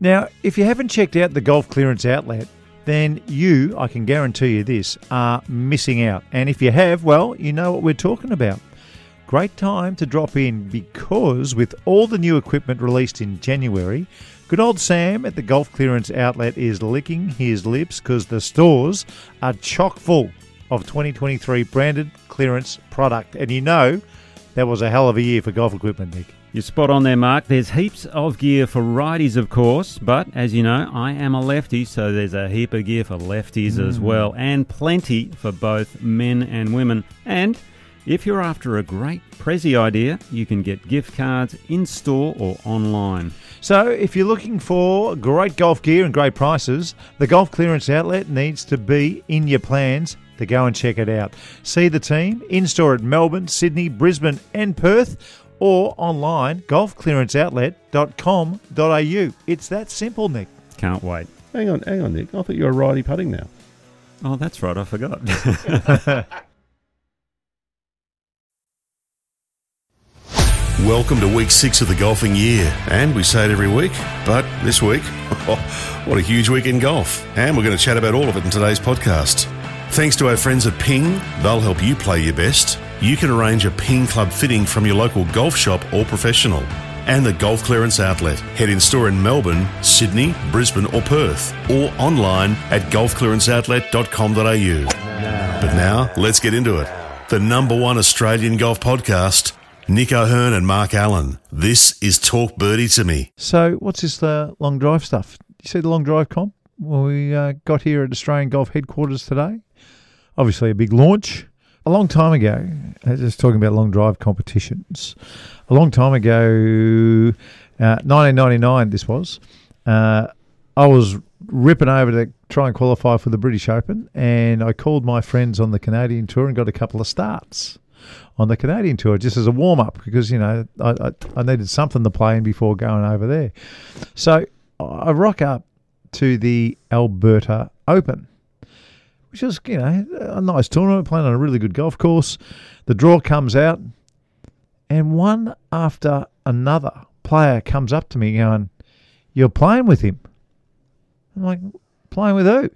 Now, if you haven't checked out the Golf Clearance Outlet, then you, I can guarantee you this, are missing out. And if you have, well, you know what we're talking about. Great time to drop in because with all the new equipment released in January, good old Sam at the Golf Clearance Outlet is licking his lips because the stores are chock full of 2023 branded clearance product. And you know that was a hell of a year for golf equipment, Nick. You're spot on there, Mark. There's heaps of gear for righties, of course, but as you know, I am a lefty, so there's a heap of gear for lefties as hmm. well, and plenty for both men and women. And if you're after a great Prezi idea, you can get gift cards in store or online. So, if you're looking for great golf gear and great prices, the Golf Clearance Outlet needs to be in your plans to go and check it out. See the team in store at Melbourne, Sydney, Brisbane, and Perth, or online golfclearanceoutlet.com.au. It's that simple, Nick. Can't wait. Hang on, hang on, Nick. I thought you were righty putting now. Oh, that's right, I forgot. Welcome to week six of the golfing year. And we say it every week, but this week, what a huge week in golf. And we're going to chat about all of it in today's podcast. Thanks to our friends at Ping, they'll help you play your best. You can arrange a Ping Club fitting from your local golf shop or professional. And the Golf Clearance Outlet. Head in store in Melbourne, Sydney, Brisbane, or Perth, or online at golfclearanceoutlet.com.au. But now, let's get into it. The number one Australian golf podcast, Nick O'Hearn and Mark Allen. This is Talk Birdie to Me. So, what's this uh, long drive stuff? You see the long drive comp? Well, we uh, got here at Australian Golf Headquarters today. Obviously, a big launch. A long time ago, uh, just talking about long drive competitions, a long time ago, uh, 1999, this was, uh, I was ripping over to try and qualify for the British Open, and I called my friends on the Canadian Tour and got a couple of starts on the Canadian Tour just as a warm up because, you know, I, I, I needed something to play in before going over there. So I rock up to the Alberta Open which is you know a nice tournament, playing on a really good golf course. The draw comes out, and one after another player comes up to me going, "You're playing with him." I'm like, "Playing with who?"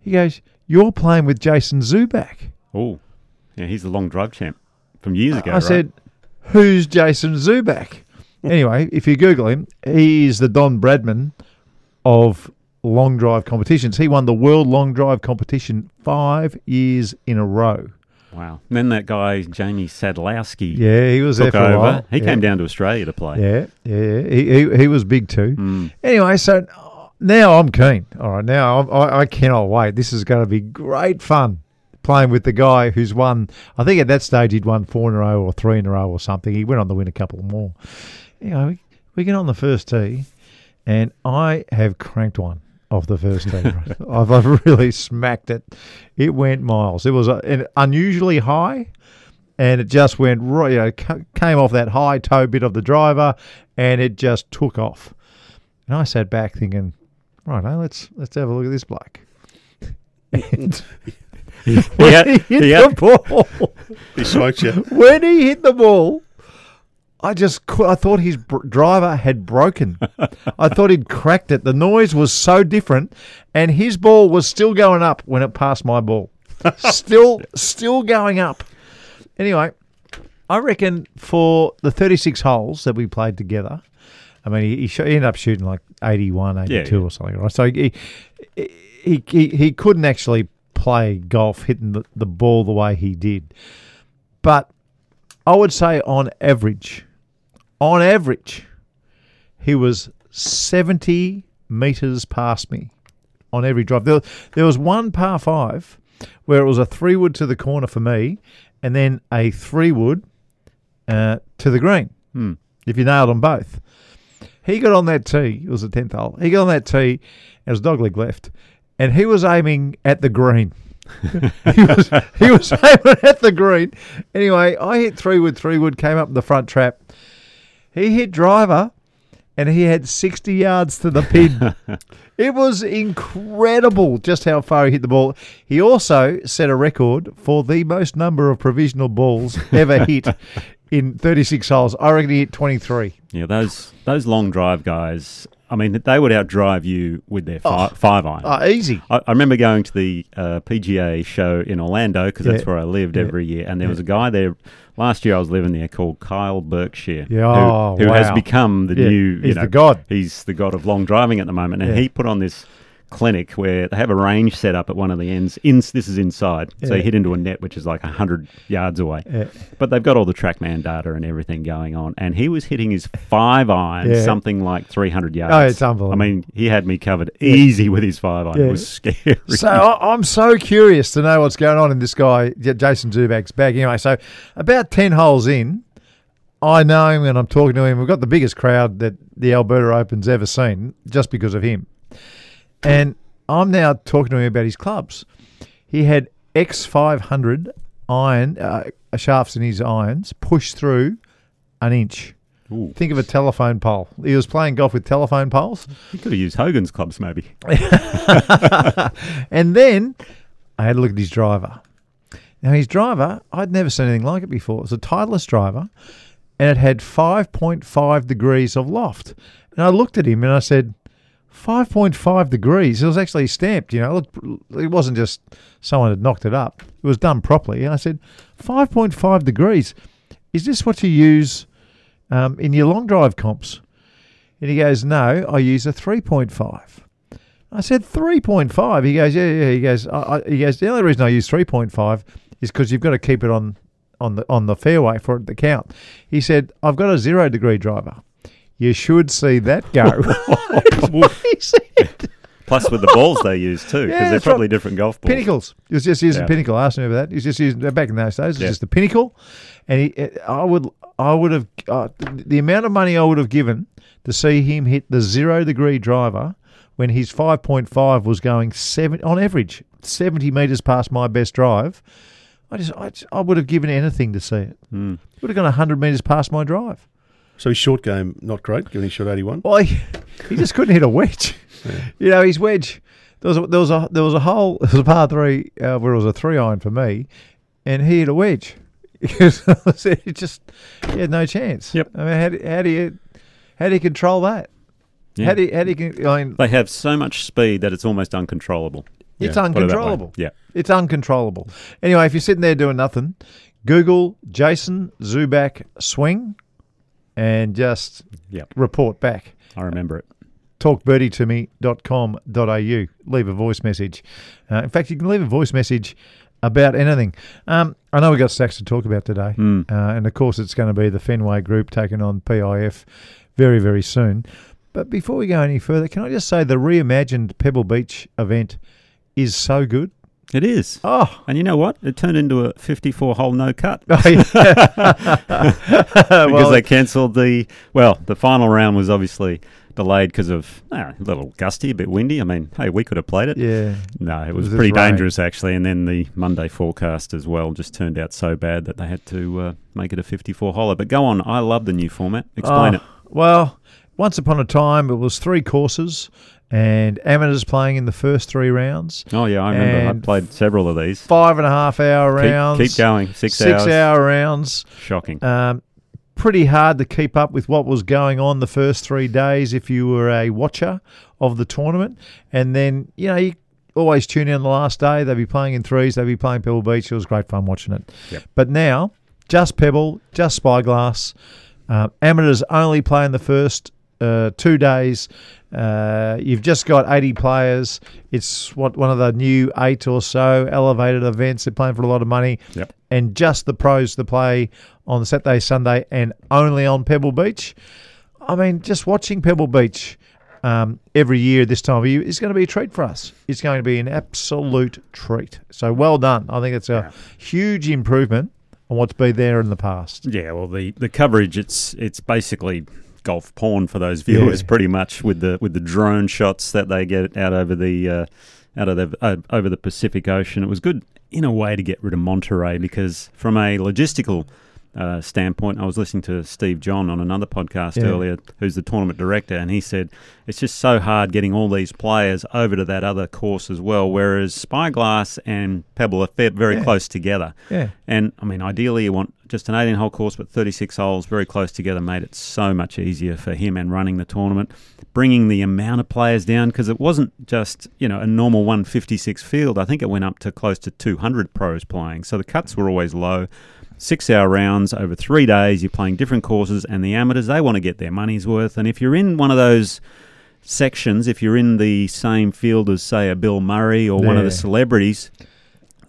He goes, "You're playing with Jason Zuback." oh, yeah, he's the long drive champ from years ago. I right? said, "Who's Jason Zuback?" anyway, if you Google him, he's the Don Bradman of long drive competitions. He won the world long drive competition five years in a row. Wow. And then that guy, Jamie Sadlowski, Yeah, he was took there for a while. He yeah. came down to Australia to play. Yeah, yeah, he, he, he was big too. Mm. Anyway, so now I'm keen. All right, now I'm, I, I cannot wait. This is going to be great fun playing with the guy who's won. I think at that stage he'd won four in a row or three in a row or something. He went on to win a couple more. Anyway, we, we get on the first tee, and I have cranked one off the first tee. I've, I've really smacked it. It went miles. It was a, an unusually high and it just went right. You know, ca- came off that high toe bit of the driver, and it just took off. And I sat back thinking, right, now let's let's have a look at this bloke. And when had- he hit he the had- ball, He smoked you. when he hit the ball, I just I thought his br- driver had broken. I thought he'd cracked it. The noise was so different, and his ball was still going up when it passed my ball. still, still going up. Anyway, I reckon for the 36 holes that we played together, I mean, he, he, sh- he ended up shooting like 81, 82 yeah. or something, right? So he, he, he, he couldn't actually play golf hitting the, the ball the way he did. But I would say on average, on average, he was 70 metres past me on every drive. There, there was one par five where it was a three wood to the corner for me and then a three wood uh, to the green. Hmm. if you nailed them both. He got on that tee. It was the tenth hole. He got on that tee. It was dogleg left, and he was aiming at the green. he was he was aiming at the green. Anyway, I hit three wood. Three wood came up in the front trap. He hit driver, and he had sixty yards to the pin. it was incredible just how far he hit the ball. He also set a record for the most number of provisional balls ever hit in thirty six holes. I reckon he hit twenty three. Yeah, those those long drive guys. I mean, they would outdrive you with their fi- five iron. Oh, easy. I, I remember going to the uh, PGA show in Orlando because that's where I lived Yeah. every year, and there was a guy there. Last year I was living there called Kyle Berkshire, Yeah, who, oh, who has wow. become the Yeah, new. You he's know, the god. He's the god of long driving at the moment, and Yeah. he put on this clinic where they have a range set up at one of the ends. In, this is inside, so Yeah. you hit into a net which is like hundred yards away. Yeah. But they've got all the TrackMan data and everything going on, and he was hitting his five iron Yeah. something like three hundred yards. Oh, it's unbelievable. I mean, he had me covered easy with his five iron. It was scary. So I, I'm so curious to know what's going on in this guy, Jason Zuback's bag. Anyway, so about 10 holes in, I know him and I'm talking to him. We've got the biggest crowd that the Alberta Open's ever seen just because of him. And I'm now talking to him about his clubs. He had X500 iron uh, shafts in his irons pushed through an inch. Ooh. Think of a telephone pole. He was playing golf with telephone poles. He could have used Hogan's clubs, maybe. and then I had a look at his driver. Now his driver, I'd never seen anything like it before. It was a Titleist driver, and it had 5.5 degrees of loft. And I looked at him and I said, 5.5 degrees. It was actually stamped. You know, look, it wasn't just someone had knocked it up. It was done properly. And I said, 5.5 degrees. Is this what you use um, in your long drive comps? And he goes, No, I use a 3.5. I said 3.5. He goes, yeah, yeah. He goes, I, I, he goes. The only reason I use 3.5 is because you've got to keep it on on the on the fairway for it to count. He said, I've got a zero degree driver. You should see that go. Plus with the balls they use too, because Yeah, they're that's probably right. different golf balls. Pinnacles. He was just using Yeah. pinnacle. I asked him about that. He was just using back in those days. It was Yeah. just the pinnacle, and he, I would, I would have uh, the amount of money I would have given to see him hit the zero degree driver when his five point five was going seven on average seventy meters past my best drive. I just, I, just- I would have given anything to see it. Mm. Would have gone hundred meters past my drive. So his short game not great, given he shot 81. Well, he, he just couldn't hit a wedge. You know, his wedge. There was a, there was a there was a hole. There was a par three uh, where it was a three iron for me, and he hit a wedge. it just he had no chance. Yep. I mean, how do, how do you how do you control that? Yeah. How do you, how do you? I mean, They have so much speed that it's almost uncontrollable. it's Put it uncontrollable. Yeah. It's uncontrollable. Anyway, if you're sitting there doing nothing, Google Jason Zuback swing, and just Yep. report back. I remember it. talkbirdie2me.com.au. Leave a voice message. Uh, in fact, you can leave a voice message about anything. Um, I know we've got stacks to talk about today. Mm. Uh, and of course, it's going to be the Fenway Group taking on PIF very, very soon. But before we go any further, can I just say the reimagined Pebble Beach event is so good? It is. Oh, And you know what? It turned into a 54 hole no cut oh yeah. because well, they cancelled the. Well, the final round was obviously delayed because of ah, a little gusty, a bit windy. I mean, hey, we could have played it. yeah. No, it was, was pretty just rain. dangerous actually. And then the Monday forecast as well just turned out so bad that they had to uh, make it a 54 holer. But go on, I love the new format. Explain Oh, it. Well, once upon a time, it was three courses and amateurs playing in the first three rounds. Oh yeah, I remember. I played several of these. Five and a half hour Keep, rounds. keep going. Six, Six hours. hour rounds. Shocking. Um, pretty hard to keep up with what was going on the first three days if you were a watcher of the tournament. And then, you know, you always tune in the last day. They'd be playing in threes, they'd be playing Pebble Beach. It was great fun watching it. Yep. But now, just Pebble, just Spyglass. Uh, amateurs only play in the first uh, two days. Uh, you've just got 80 players. It's what one of the new eight or so elevated events. They're playing for a lot of money. Yep. And just the pros to play on Saturday, Sunday, and only on Pebble Beach. I mean, just watching Pebble Beach um, every year this time of year is going to be a treat for us. It's going to be an absolute treat. So well done. I think it's a huge improvement on what's been there in the past. Yeah, well, the, the coverage it's it's basically golf porn for those viewers, Yeah. pretty much with the with the drone shots that they get out over the uh, out of the uh, over the Pacific Ocean. It was good in a way to get rid of Monterey because from a logistical uh, standpoint, I was listening to Steve John on another podcast Yeah. earlier, who's the tournament director, and he said it's just so hard getting all these players over to that other course as well. Whereas Spyglass and Pebble are very Yeah. close together. Yeah. And I mean, ideally, you want just an 18 hole course, but 36 holes very close together made it so much easier for him and running the tournament, bringing the amount of players down because it wasn't just, you know, a normal 156 field. I think it went up to close to 200 pros playing. So the cuts were always low. Six hour rounds over three days, you're playing different courses, and the amateurs, they want to get their money's worth. And if you're in one of those sections, if you're in the same field as, say, a Bill Murray or one of the celebrities,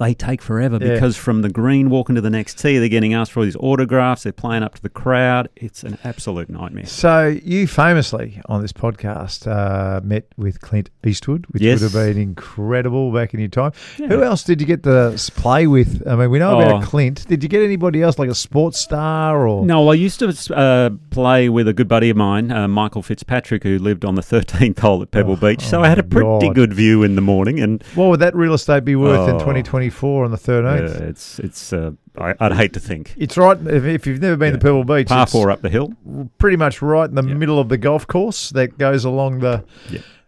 they take forever yeah. because from the green walking to the next tee, they're getting asked for all these autographs, they're playing up to the crowd. It's an absolute nightmare. So, you famously on this podcast uh, met with Clint Eastwood, which yes. would have been incredible back in your time. Yeah. Who else did you get to play with? I mean, we know oh. about Clint. Did you get anybody else, like a sports star or? No, I used to uh, play with a good buddy of mine, uh, Michael Fitzpatrick, who lived on the 13th hole at Pebble oh, Beach. So, oh I had a pretty God. good view in the morning. And What would that real estate be worth in oh. twenty twenty? before on the 13th. Yeah, it's it's. Uh, I, would hate to think. It's right if, if you've never been yeah. to Pebble Beach. Par four up the hill, pretty much right in the yeah. middle of the golf course that goes along the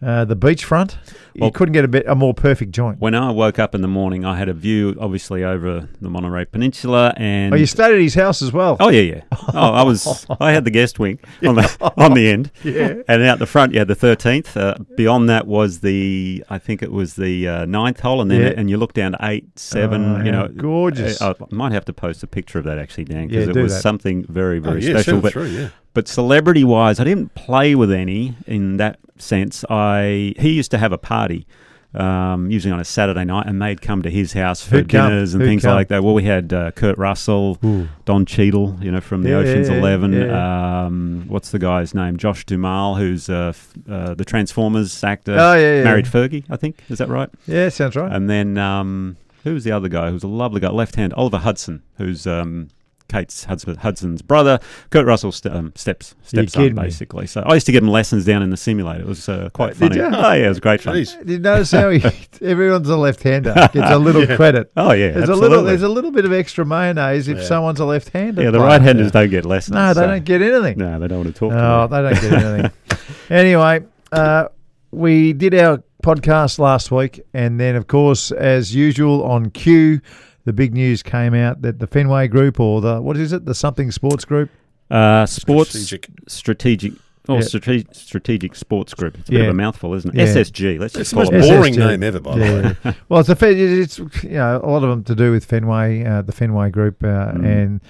uh, the beachfront. You couldn't get a bit a more perfect joint. When I woke up in the morning, I had a view, obviously, over the Monterey Peninsula, and Oh, you stayed at his house as well. Oh yeah, yeah. Oh, I was. I had the guest wing on the on the end, Yeah. and out the front you had the thirteenth. Uh, beyond that was the, I think it was the uh, ninth hole, and then Yeah. and you look down to eight, seven. Oh, you know, gorgeous. I, I might have to post a picture of that actually, Dan, Yeah, because it was that. something very Oh, very yeah, special. send it But through, yeah. But celebrity wise, I didn't play with any in that sense. I he used to have a party. Um, usually on a Saturday night, and they'd come to his house for Who'd come? dinners and Who'd things come? like that. Well, we had uh, Kurt Russell, Ooh. Don Cheadle, you know, from the Yeah, Ocean's yeah, Eleven. yeah. Um, what's the guy's name? Josh Duhamel, who's uh, uh, the Transformers actor. Oh, yeah, yeah. Married Fergie, I think. Is that right? Yeah, sounds right. And then um, who was the other guy? Who's a lovely guy, left hand, Oliver Hudson, who's um, Kate's Hudson, Hudson's brother. Kurt Russell st- um, steps You're stepson, me. basically. So I used to give him lessons down in the simulator. It was uh, quite Did funny. Oh yeah, it was great fun. Jeez. Did you notice how he, everyone's a left-hander gets a little credit? Oh yeah, There's a little, there's a little bit of extra mayonnaise if Yeah. someone a left-hander. yeah, the player. right-handers don't get lessons. No, they so- don't get anything. No, they don't want to talk. No, to they don't get anything. anyway, uh, we did our podcast last week, and then, of course, as usual on cue, the big news came out that the Fenway Group, or the what is it, the something Sports Group, Uh, sports Strategic. strategic. Oh, Yeah. strate- strategic sports group. It's a bit of a mouthful, isn't it? Yeah. SSG. Let's It's just the call most it. SSG. boring name ever, by the way. Well, it's a Fe- it's you know a lot of them to do with Fenway, uh, the Fenway Group, uh, Mm. and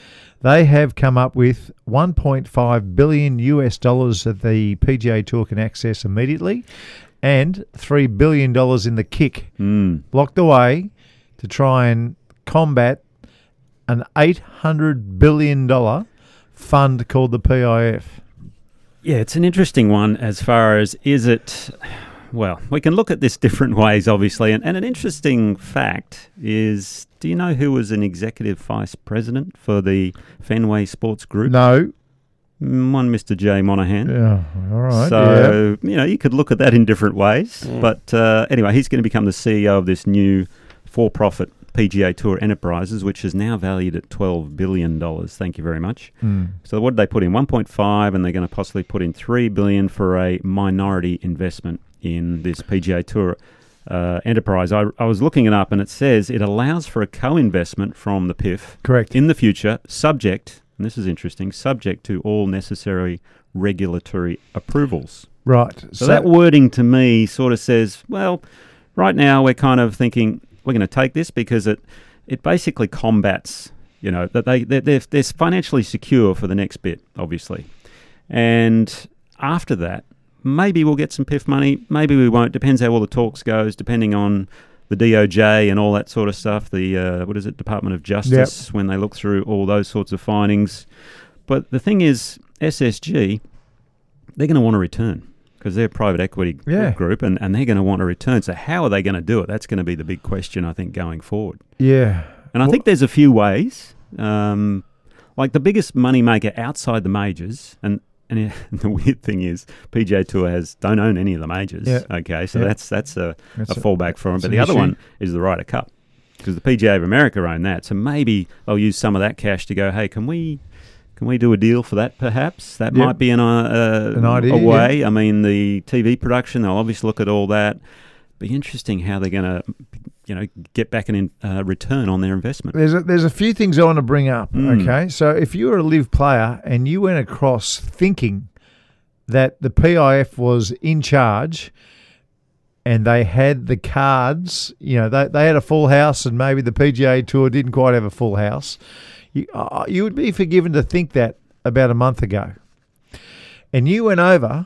they have come up with 1.5 billion US dollars that the PGA Tour can access immediately, and three billion dollars in the kick Mm. locked away to try and combat an 800 billion dollar fund called the PIF. Yeah, it's an interesting one as far as is it. Well, we can look at this different ways, obviously. And, and an interesting fact is do you know who was an executive vice president for the Fenway Sports Group? No, Mm, One Mr. J. Monahan. yeah, all right, yeah. So, you know, you could look at that in different ways. Mm. But uh, anyway, he's going to become the CEO of this new for profit PGA Tour Enterprises, which is now valued at $12 billion. Thank you very much. Hmm. So, what did they put in? 1.5, and they're going to possibly put in 3 billion for a minority investment in this PGA Tour. Uh, enterprise. I, I was looking it up, and it says it allows for a co-investment from the PIF correct. in the future, subject, and this is interesting, subject to all necessary regulatory approvals. right. So, that wording to me sort of says, well, right now we're kind of thinking we're going to take this because it it basically combats, you know, that they they're, they're, they're financially secure for the next bit, obviously, and after that, maybe we'll get some PIF money, maybe we won't. Depends how all the talks goes, depending on the DOJ and all that sort of stuff. The uh, what is it, Department of Justice, when they look through all those sorts of findings. But the thing is, SSG, they're going to want to return because they're a private equity Yeah. group and, and they're going to want to return. So, how are they going to do it? That's going to be the big question, I think, going forward. yeah. And I Well- think there's a few ways Um, like the biggest money maker outside the majors, and and the weird thing is PGA Tour has don't own any of the majors. Yeah. Okay, so Yeah. that's that's a, That's a a- fallback for them. But the other issue. one is the Ryder Cup because the PGA of America own that. So maybe they'll use some of that cash to go. Hey, can we? Can we do a deal for that? Perhaps that Yeah. might be an, uh, An idea, a way. I mean, the TV production they'll obviously look at all that. Be interesting how they're going to, you know, get back an in, uh, return on their investment. There's a, there's a few things I want to bring up. Mm. Okay, so if you were a LIV player and you went across thinking that the PIF was in charge and they had the cards, you know, they, they had a full house and maybe the PGA Tour didn't quite have a full house, you, uh, you would be forgiven to think that about a month ago. And you went over,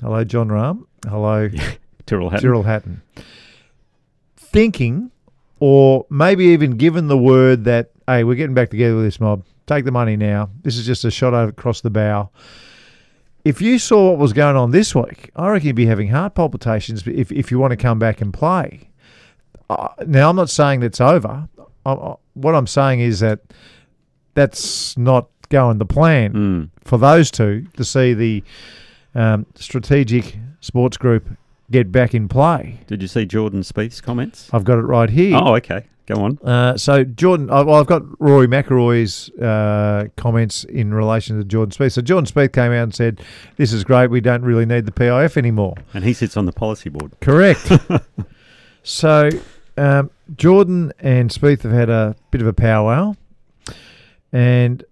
hello, Jon Rahm, hello, Tyrrell Hatton. Cyril Hatton, thinking or maybe even given the word that, hey, we're getting back together with this mob. Take the money now. This is just a shot across the bow. If you saw what was going on this week, I reckon you'd be having heart palpitations if, if you want to come back and play. Uh, now, I'm not saying that's over. I, I, what I'm saying is that that's not going the plan Mm. for those two to see the um, strategic sports group get back in play. Did you see Jordan Spieth's comments? I've got it right here. Oh, okay. Go on. Uh, so Jordan, uh, well, I've got Rory McIlroy's uh, comments in relation to Jordan Spieth. So Jordan Spieth came out and said, "This is great. We don't really need the PIF anymore." And he sits on the policy board. Correct. so um, Jordan and Spieth have had a bit of a powwow, and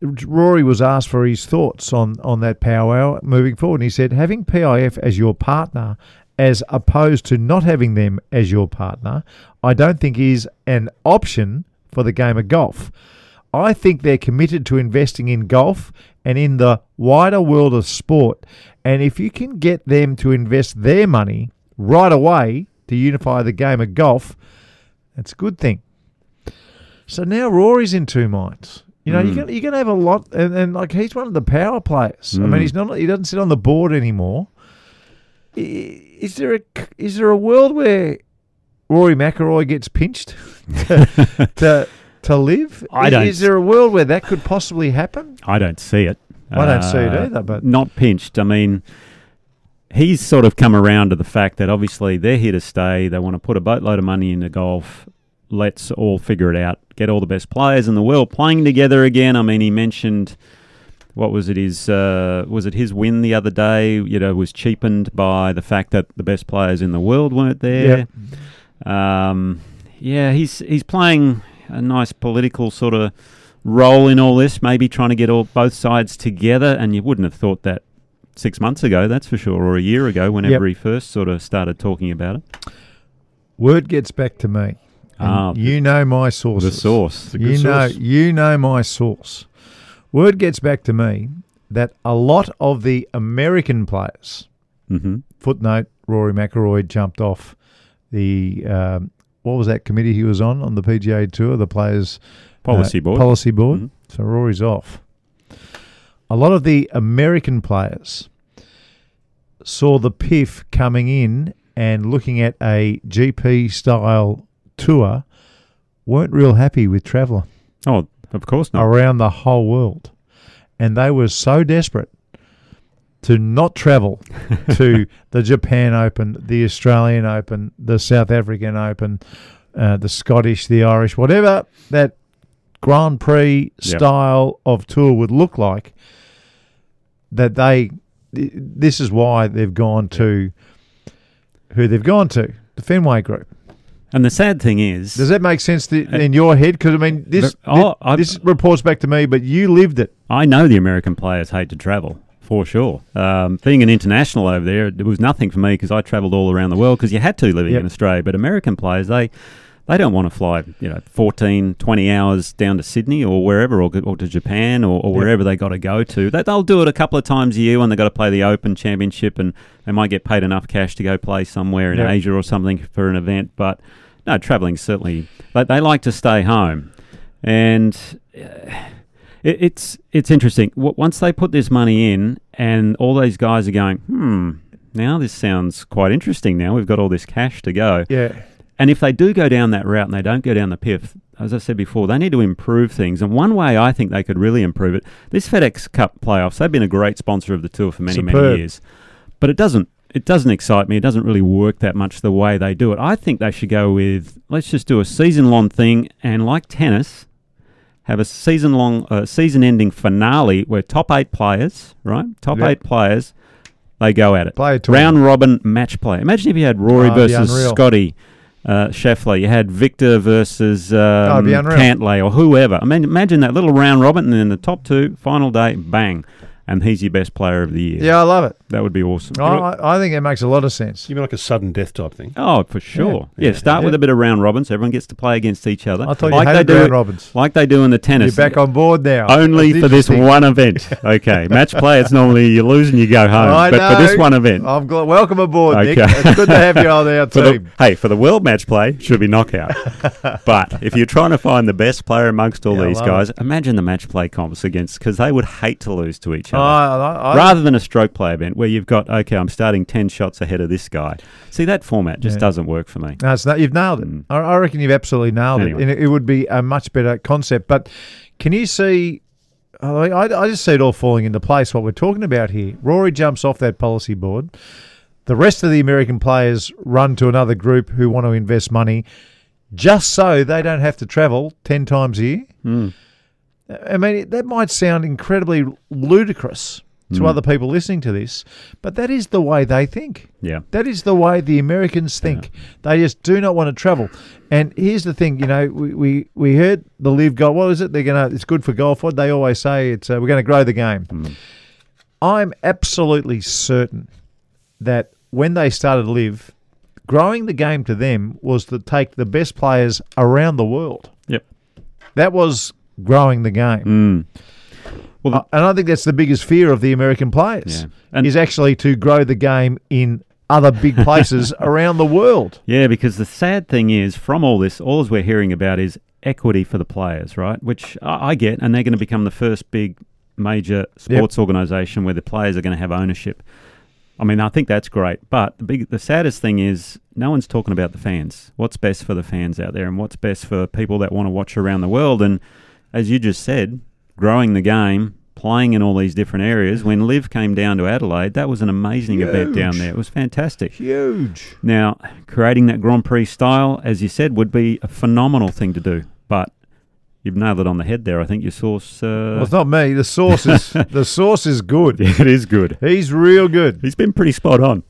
Rory was asked for his thoughts on on that powwow moving forward. And he said, "Having PIF as your partner." As opposed to not having them as your partner, I don't think is an option for the game of golf. I think they're committed to investing in golf and in the wider world of sport. And if you can get them to invest their money right away to unify the game of golf, that's a good thing. So now Rory's in two minds. You know, Mm. you're gonna you're have a lot, and, and like he's one of the power players. I mean, Mm. he's not he doesn't sit on the board anymore. Is there a is there a world where Rory McIlroy gets pinched to to, to LIV? I is, don't Is there a world where that could possibly happen? I don't see it. I don't see it Uh, either, but- not pinched. I mean, he's sort of come around to the fact that obviously they're here to stay. They want to put a boatload of money into golf. Let's all figure it out. Get all the best players in the world playing together again. I mean, he mentioned what was it? His uh, was it his win the other day? You know, was cheapened by the fact that the best players in the world weren't there. Um, yeah, he's he's playing a nice political sort of role in all this, maybe trying to get all both sides together. And you wouldn't have thought that six months ago, that's for sure, or a year ago, whenever he first sort of started talking about it. Word gets back to me. And Ah, you know my source. The source. It's a good You know, you know my source. Word gets back to me that a lot of the American players, hmm footnote, Rory McIlroy jumped off the um, what was that committee he was on on the PGA Tour, the players Policy uh, board. Policy board. Mhm. So Rory's off. A lot of the American players saw the PIF coming in and looking at a GP style tour, weren't real happy with Traveller Oh, of course not. around the whole world. And they were so desperate to not travel to the Japan Open, the Australian Open, the South African Open, uh, the Scottish, the Irish, whatever that Grand Prix Yep. style of tour would look like, that they, this is why they've gone to who they've gone to, the Fenway Group. And the sad thing is, Does that make sense to, in your head? Because I mean, this oh, I- this reports back to me, but you lived it. I know the American players hate to travel for sure. Um, being an international over there, it was nothing for me because I travelled all around the world because you had to living Yep. in Australia. But American players, they they don't want to fly, you know, 14, 20 hours down to Sydney or wherever, or, or to Japan or, or Yep. wherever they got to go to. They, they'll do it a couple of times a year when they got to play the Open Championship, and they might get paid enough cash to go play somewhere in Yep. Asia or something for an event. But no, travelling certainly. But they like to stay home, and. Uh, it, it's it's interesting. W- Once they put this money in, and all these guys are going, hmm, now this sounds quite interesting. Now we've got all this cash to go, Yeah. And if they do go down that route and they don't go down the PIF, as I said before, they need to improve things. And one way I think they could really improve it, this FedEx Cup playoffs, they've been a great sponsor of the tour for many, many years. But it doesn't it doesn't excite me. It doesn't really work that much the way they do it. I think they should go with let's just do a season long thing and like tennis, have a season long uh, season ending finale where top eight players, right? Top Yep. eight players, they go at it. Play a tournament. Round robin match play. Imagine if you had Rory Oh, versus. Scottie uh, Scheffler. You had Viktor versus um, be. Cantlay or whoever. I mean, imagine that little round robin, and then the top two, final day, bang, and he's your best player of the year. Yeah, I love it. that would be awesome. I, I I think it makes a lot of sense. You mean like a sudden death type thing? Oh, for sure. Yeah, Yeah. start with a bit of round robins. so everyone gets to play against each other. I thought you like hated they do, round robins. like they do in the tennis. You're back on board now. Only That's for this interesting. one event. Okay, match play. It's normally you lose and you go home, I but for this know. one event, I'm glad. Welcome aboard, Nick. Okay. It's good to have you on our For the, team. hey, for the world match play, should be knockout. but if you're trying to find the best player amongst all Yeah, I these love guys, imagine the match play comps against because they would hate to lose to each I, I, I, Rather than a stroke play event where you've got okay, I'm starting ten shots ahead of this guy. See that format just Yeah. doesn't work for me. No, it's not, you've nailed it. Mm. I, I reckon you've absolutely nailed Anyway. it. And it, it would be a much better concept. But can you see? I, I I just see it all falling into place. What we're talking about here. Rory jumps off that policy board. The rest of the American players run to another group who want to invest money, just so they don't have to travel ten times a year. Mm. I mean, that might sound incredibly ludicrous to Mm. other people listening to this, but that is the way they think. Yeah. That is the way the Americans think. They just do not want to travel. And here's the thing, you know, we, we, we heard the LIV golf. What is it? They're gonna. It's good for golf. What they always say, it's uh, we're going to grow the game. Mm. I'm absolutely certain that when they started LIV, growing the game to them was to take the best players around the world. Yep. That was growing the game. Mm. Well, Uh, and I think that's the biggest fear of the American players Yeah. Is actually to grow the game in other big places around the world. Yeah, because the sad thing is, from all this, all we're hearing about is equity for the players, right? Which I I get, and they're going to become the first big major sports organisation where the players are going to have ownership. I mean, I think that's great, but the big, the saddest thing is no one's talking about the fans. What's best for the fans out there, and what's best for people that want to watch around the world? And as you just said, growing the game, playing in all these different areas. When LIV came down to Adelaide, that was an amazing event down there. It was fantastic. Huge. Now, creating that Grand Prix style, as you said, would be a phenomenal thing to do. But you've nailed it on the head there. I think your source. Uh, Well, it's not me. The source is the source is good. it is good. He's real good. He's been pretty spot on,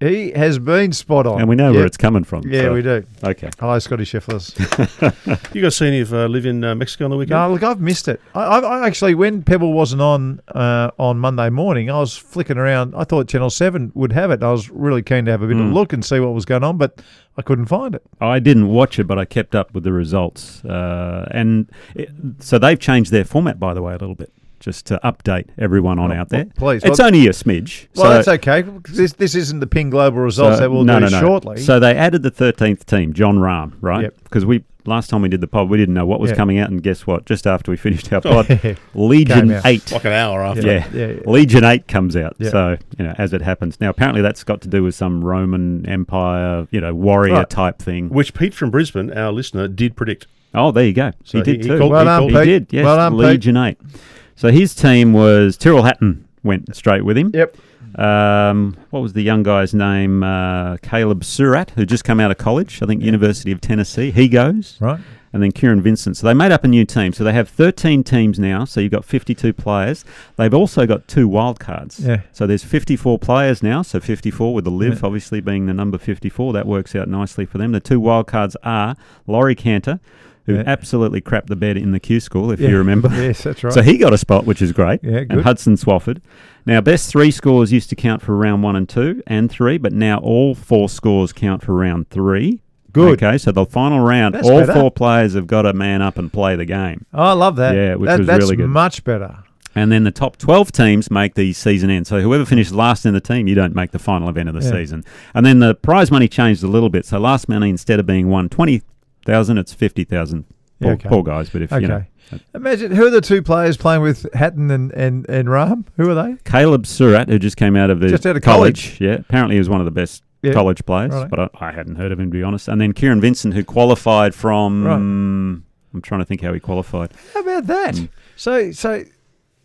He has been spot on, and we know Yeah. where it's coming from. Yeah, so- we do. Okay. Hello, Scotty Schefflers. You guys seen any of uh, LIV in uh, Mexico on the weekend? no, look, I've missed it. I, I, I actually, when Pebble wasn't on uh, on Monday morning, I was flicking around. I thought Channel Seven would have it. I was really keen to have a bit of Mm. a look and see what was going on, but I couldn't find it. I didn't watch it, but I kept up with the results. Uh, and it, so they've changed their format, by the way, a little bit, just to update everyone on Oh, out there. well, please. It's Well- only a smidge. Well, so, that's okay. This this isn't the Ping Global results so- that we'll no, do no, no. shortly. So they added the thirteenth team, Jon Rahm, right? Yep. Because we last time we did the pod, we didn't know what was Yeah. coming out, and guess what? Just after we finished our pod, Legion. Eight. Like an hour after. Yeah. Yeah, yeah. Legion 8 comes out. Yeah. So, you know, as it happens. Now, apparently that's got to do with some Roman Empire, you know, warrior Right. type thing. Which Pete from Brisbane, our listener, did predict. Oh, there you go. So he did he- he too. called- Well done, he Pete. did, yes. Well done, Pete. Legion 8. So his team was Tyrrell Hatton went straight with him. Yep. Um, what was the young guy's name? Uh, Caleb Surratt, who just come out of college, I think University of Tennessee. He goes. Right. and then Kieran Vincent. So they made up a new team. So they have 13 teams now. So you've got 52 players. They've also got two wild cards. Yeah. So there's 54 players now. So 54 with the LIV, Yeah. obviously being the number 54. That works out nicely for them. The two wild cards are Laurie Cantor, who Yeah. absolutely crapped the bed in the Q school, if Yeah. you remember. Yes, that's right. So he got a spot, which is great. Yeah, good. And. Hudson Swafford. Now, best three scores used to count for round one and two and three, but now all four scores count for round three. Good. Okay, so the final round, That's all better. four players have got to man up and play the game. Oh, I love that. Yeah, which That- was that's really good. much better. And then the top 12 teams make the season end. So whoever finishes last in the team, you don't make the final event of the Yeah. season. And then the prize money changed a little bit. So last money, instead of being 120,000, it's 50,000. Poor, okay. poor guys, but if, Okay. you know. Imagine who are the two players playing with Hatton and and and Rahm? Who are they? Caleb Surratt, who just came out of the Just out of college. Yeah, apparently he was one of the best Yeah. college players, Righto. but I, I hadn't heard of him to be honest. And then Kieran Vincent, who qualified from I'm trying to think how he qualified. How about that? Mm. So, so,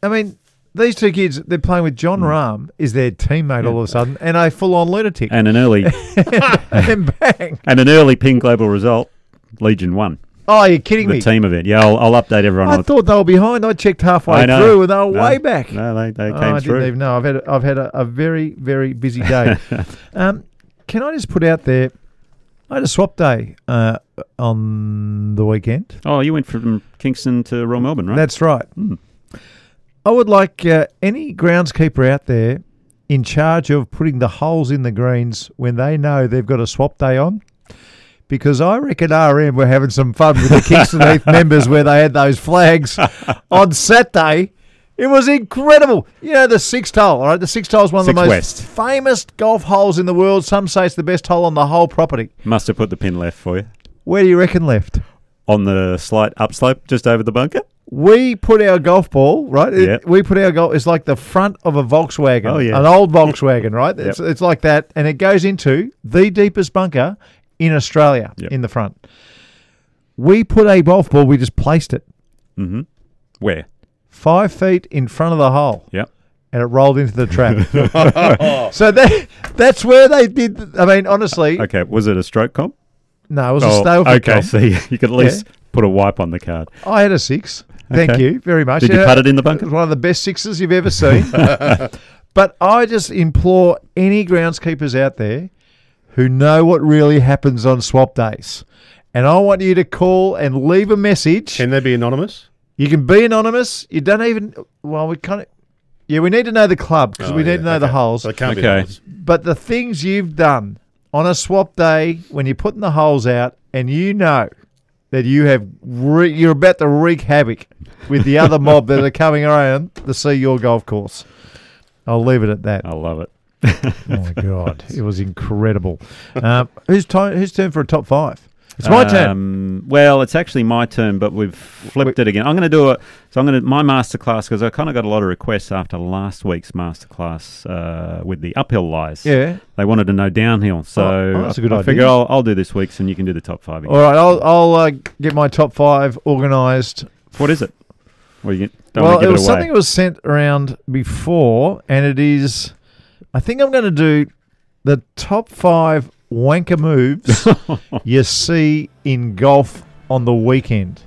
I mean, these two kids, they're playing with Jon Rahm, is their teammate all of a sudden, and a full on lunatic. And an early and bang. and an early Ping Global result. Legion won Oh, you're kidding me? the me. team event. Yeah, I'll, I'll update everyone. I on thought they were behind. I checked halfway I know. through and they were No, way back. No, they, they Oh, came I through. didn't even know. I've had a, I've had a, a very very busy day. um, can I just put out there? I had a swap day uh, on the weekend. Oh, you went from Kingston to Royal Melbourne, right? That's right. Hmm. I would like uh, any groundskeeper out there in charge of putting the holes in the greens when they know they've got a swap day on. Because I reckon RM were having some fun with the Kingston Heath members where they had those flags on Saturday. It was incredible. You know, the sixth hole, all right? The sixth hole is one of Six the most West. famous golf holes in the world. Some say it's the best hole on the whole property. Must have put the pin left for you Where do you reckon left? on the slight upslope just over the bunker. We put our golf ball right. It- Yep. We put our golf. It's like the front of a Volkswagen. Oh, yeah. an old Volkswagen, right? It's, it's like that, and it goes into the deepest bunker in Australia Yep. in the front. We put a golf ball. We just placed it Mm-hmm. Where? five feet in front of the hole, Yep. and it rolled into the trap. so that that's where they did. I mean, honestly, Okay, was it a stroke comp? no, it was Oh, a stale. okay, so you, you could at least put a wipe on the card. I had a six. Thank Okay. you very much. Did you Yeah, put it in the It was bunker? one of the best sixes you've ever seen. but I just implore any groundskeepers out there who know what really happens on swap days. And I want you to call and leave a message. Can they be anonymous? You can be anonymous. You don't even, well, we kind of, yeah, we need to know the club because Oh, we need yeah, to know the okay. holes. So they can't be Okay. anonymous. But the things you've done on a swap day when you're putting the holes out and you know that you have re- you're about to wreak havoc with the other mob that are coming around to see your golf course. I'll leave it at that. I love it. Oh my god, it was incredible. Um, who's time? Who's turn for a top five? It's my turn. Um, well, it's actually my turn, but we've flipped it again. I'm going to do it. so I'm going to my masterclass because I kind of got a lot of requests after last week's masterclass uh, with the uphill lies. Yeah. they wanted to know downhill, so Oh, that's a good I, I idea. figure I'll, I'll do this week's and you can do the top five. Again. All right. I'll I'll uh, get my top five organised. What is it? Well, you don't well, want to it was away. something that was sent around before, and it is. I think I'm going to do the top five wanker moves you see in golf on the weekend.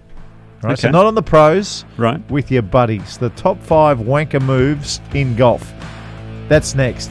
Right, so not on the pros, right. with your buddies. The top five wanker moves in golf. That's next.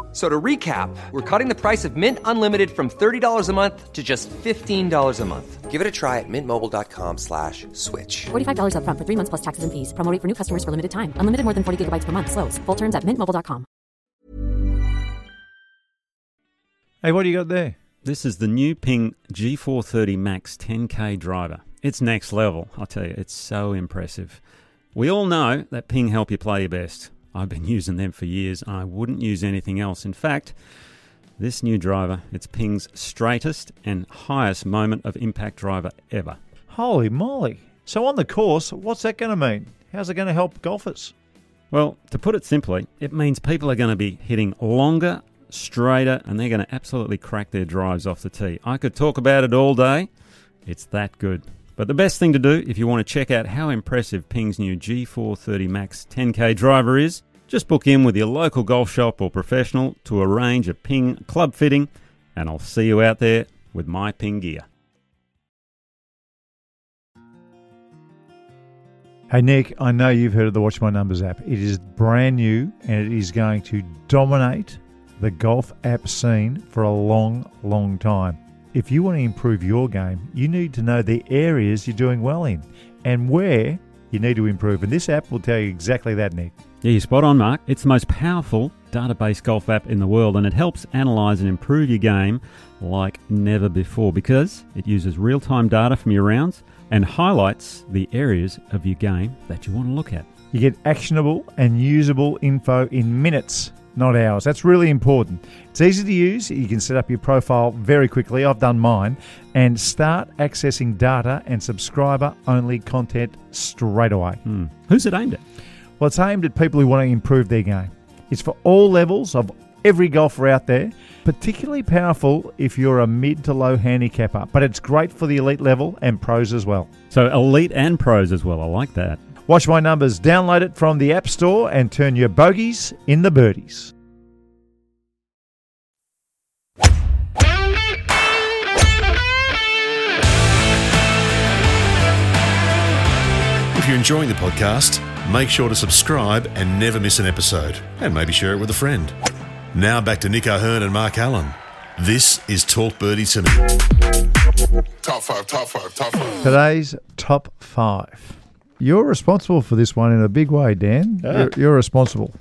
F- So to recap, we're cutting the price of Mint Unlimited from $30 a month to just $15 a month. Give it a try at mintmobile.com slash switch. $45 upfront for three months plus taxes and fees. Promo for new customers for limited time. Unlimited more than 40 gigabytes per month. Slows. Full terms at mintmobile.com. Hey, what do you got there? This is the new Ping G430 Max 10K driver. It's next level, I'll tell you. It's so impressive. We all know that Ping help you play your best. I've been using them for years. I wouldn't use anything else. In fact, this new driver, it's Ping's straightest and highest moment of impact driver ever. Holy moly. So on the course, what's that going to mean? How's it going to help golfers? Well, to put it simply, it means people are going to be hitting longer, straighter, and they're going to absolutely crack their drives off the tee. I could talk about it all day. It's that good. But the best thing to do if you want to check out how impressive Ping's new G430 Max 10K driver is, just book in with your local golf shop or professional to arrange a Ping club fitting, and I'll see you out there with my Ping gear. Hey, Nick, I know you've heard of the Watch My Numbers app. It is brand new and it is going to dominate the golf app scene for a long, long time. If you want to improve your game, you need to know the areas you're doing well in and where you need to improve. And this app will tell you exactly that, Nick. Yeah, you're spot on, Mark. It's the most powerful database golf app in the world, and it helps analyze and improve your game like never before because it uses real time data from your rounds and highlights the areas of your game that you want to look at. You get actionable and usable info in minutes not hours. That's really important. It's easy to use. You can set up your profile very quickly. I've done mine and start accessing data and subscriber only content straight away. Hmm. Who's it aimed at? Well, it's aimed at people who want to improve their game. It's for all levels of every golfer out there. Particularly powerful if you're a mid to low handicapper, but it's great for the elite level and pros as well. So elite and pros as well. I like that. Watch my numbers. Download it from the App Store and turn your bogeys in the birdies. If you're enjoying the podcast, make sure to subscribe and never miss an episode. And maybe share it with a friend. Now back to Nick O'Hearn and Mark Allen. This is Talk Birdie to Me. Top five, top five, top five. Today's top five. You're responsible for this one in a big way, Dan. Ah. You're, you're responsible.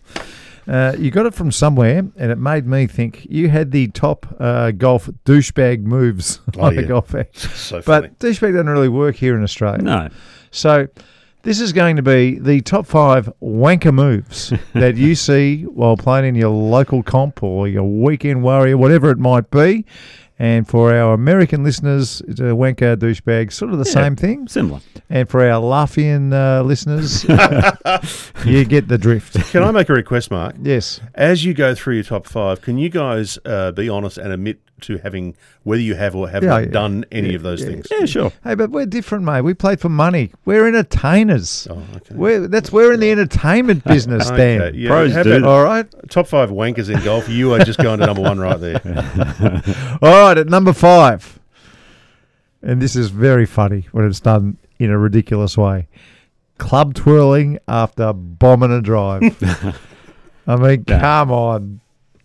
Uh, you got it from somewhere, and it made me think you had the top uh, golf douchebag moves Oh, on yeah. a golf app. So. But douchebag doesn't really work here in Australia. No. So this is going to be the top five wanker moves that you see while playing in your local comp or your weekend warrior, whatever it might be. And for our American listeners, it's a wanker douchebag, sort of the same thing. Similar. And for our Laffian uh, listeners, you get the drift. Can I make a request, Mark? Yes. As you go through your top five, can you guys uh, be honest and admit to having whether you have or have Yeah, not yeah. done any Yeah, of those yeah. things? Yeah, sure. Hey, but we're different, mate. We play for money. We're entertainers. Oh, okay. We're, that's we're in the entertainment business, Dan. Okay, yeah. Pros How do. All right. Top five wankers in golf. You are just going to number one right there. All right, at number five. And this is very funny when it's done in a ridiculous way. Club twirling after bombing a drive. I mean, come on.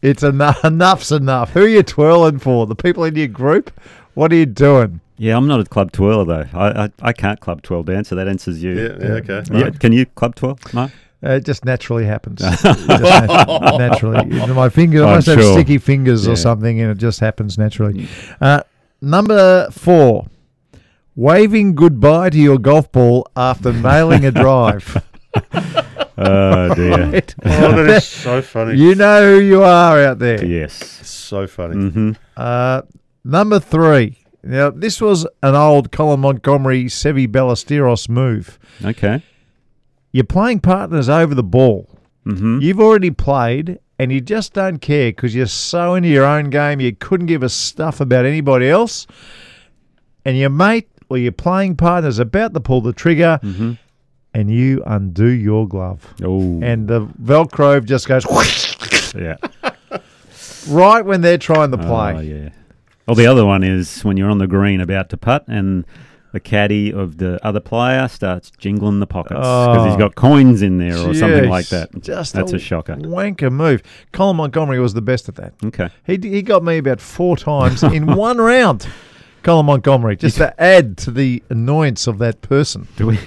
It's enough. Enough's enough. Who are you twirling for? The people in your group? What are you doing? Yeah, I'm not a club twirler though. I I, I can't club twirl, Dan. So that answers you. Yeah, yeah, okay. Yeah, Right. Can you club twirl, Mark? Uh, it just naturally happens. Just nat- naturally. My fingers, I I'm must have sticky fingers Yeah. or something, and it just happens naturally. Uh, number four, waving goodbye to your golf ball after nailing a drive. Oh dear. Right? Oh, that is so funny. You know who you are out there. yes. So funny. Mm-hmm. Uh, number three. Now, this was an old Colin Montgomerie Seve Ballesteros move. Okay. You're playing partners over the ball. Mm-hmm. You've already played and you just don't care because you're so into your own game you couldn't give a stuff about anybody else. And your mate or your playing partner's about to pull the trigger Mm-hmm. And you undo your glove. Oh. And the Velcro just goes yeah. right when they're trying to play. Oh, yeah. Well, the other one is when you're on the green about to putt and the caddy of the other player starts jingling the pockets because he's Oh. got coins in there or something like that. Just That's a shocker. Wanker move. Colin Montgomerie was the best at that. Okay. He, he got me about four times in one round. Colin Montgomerie, just to add to the annoyance of that person. Do we?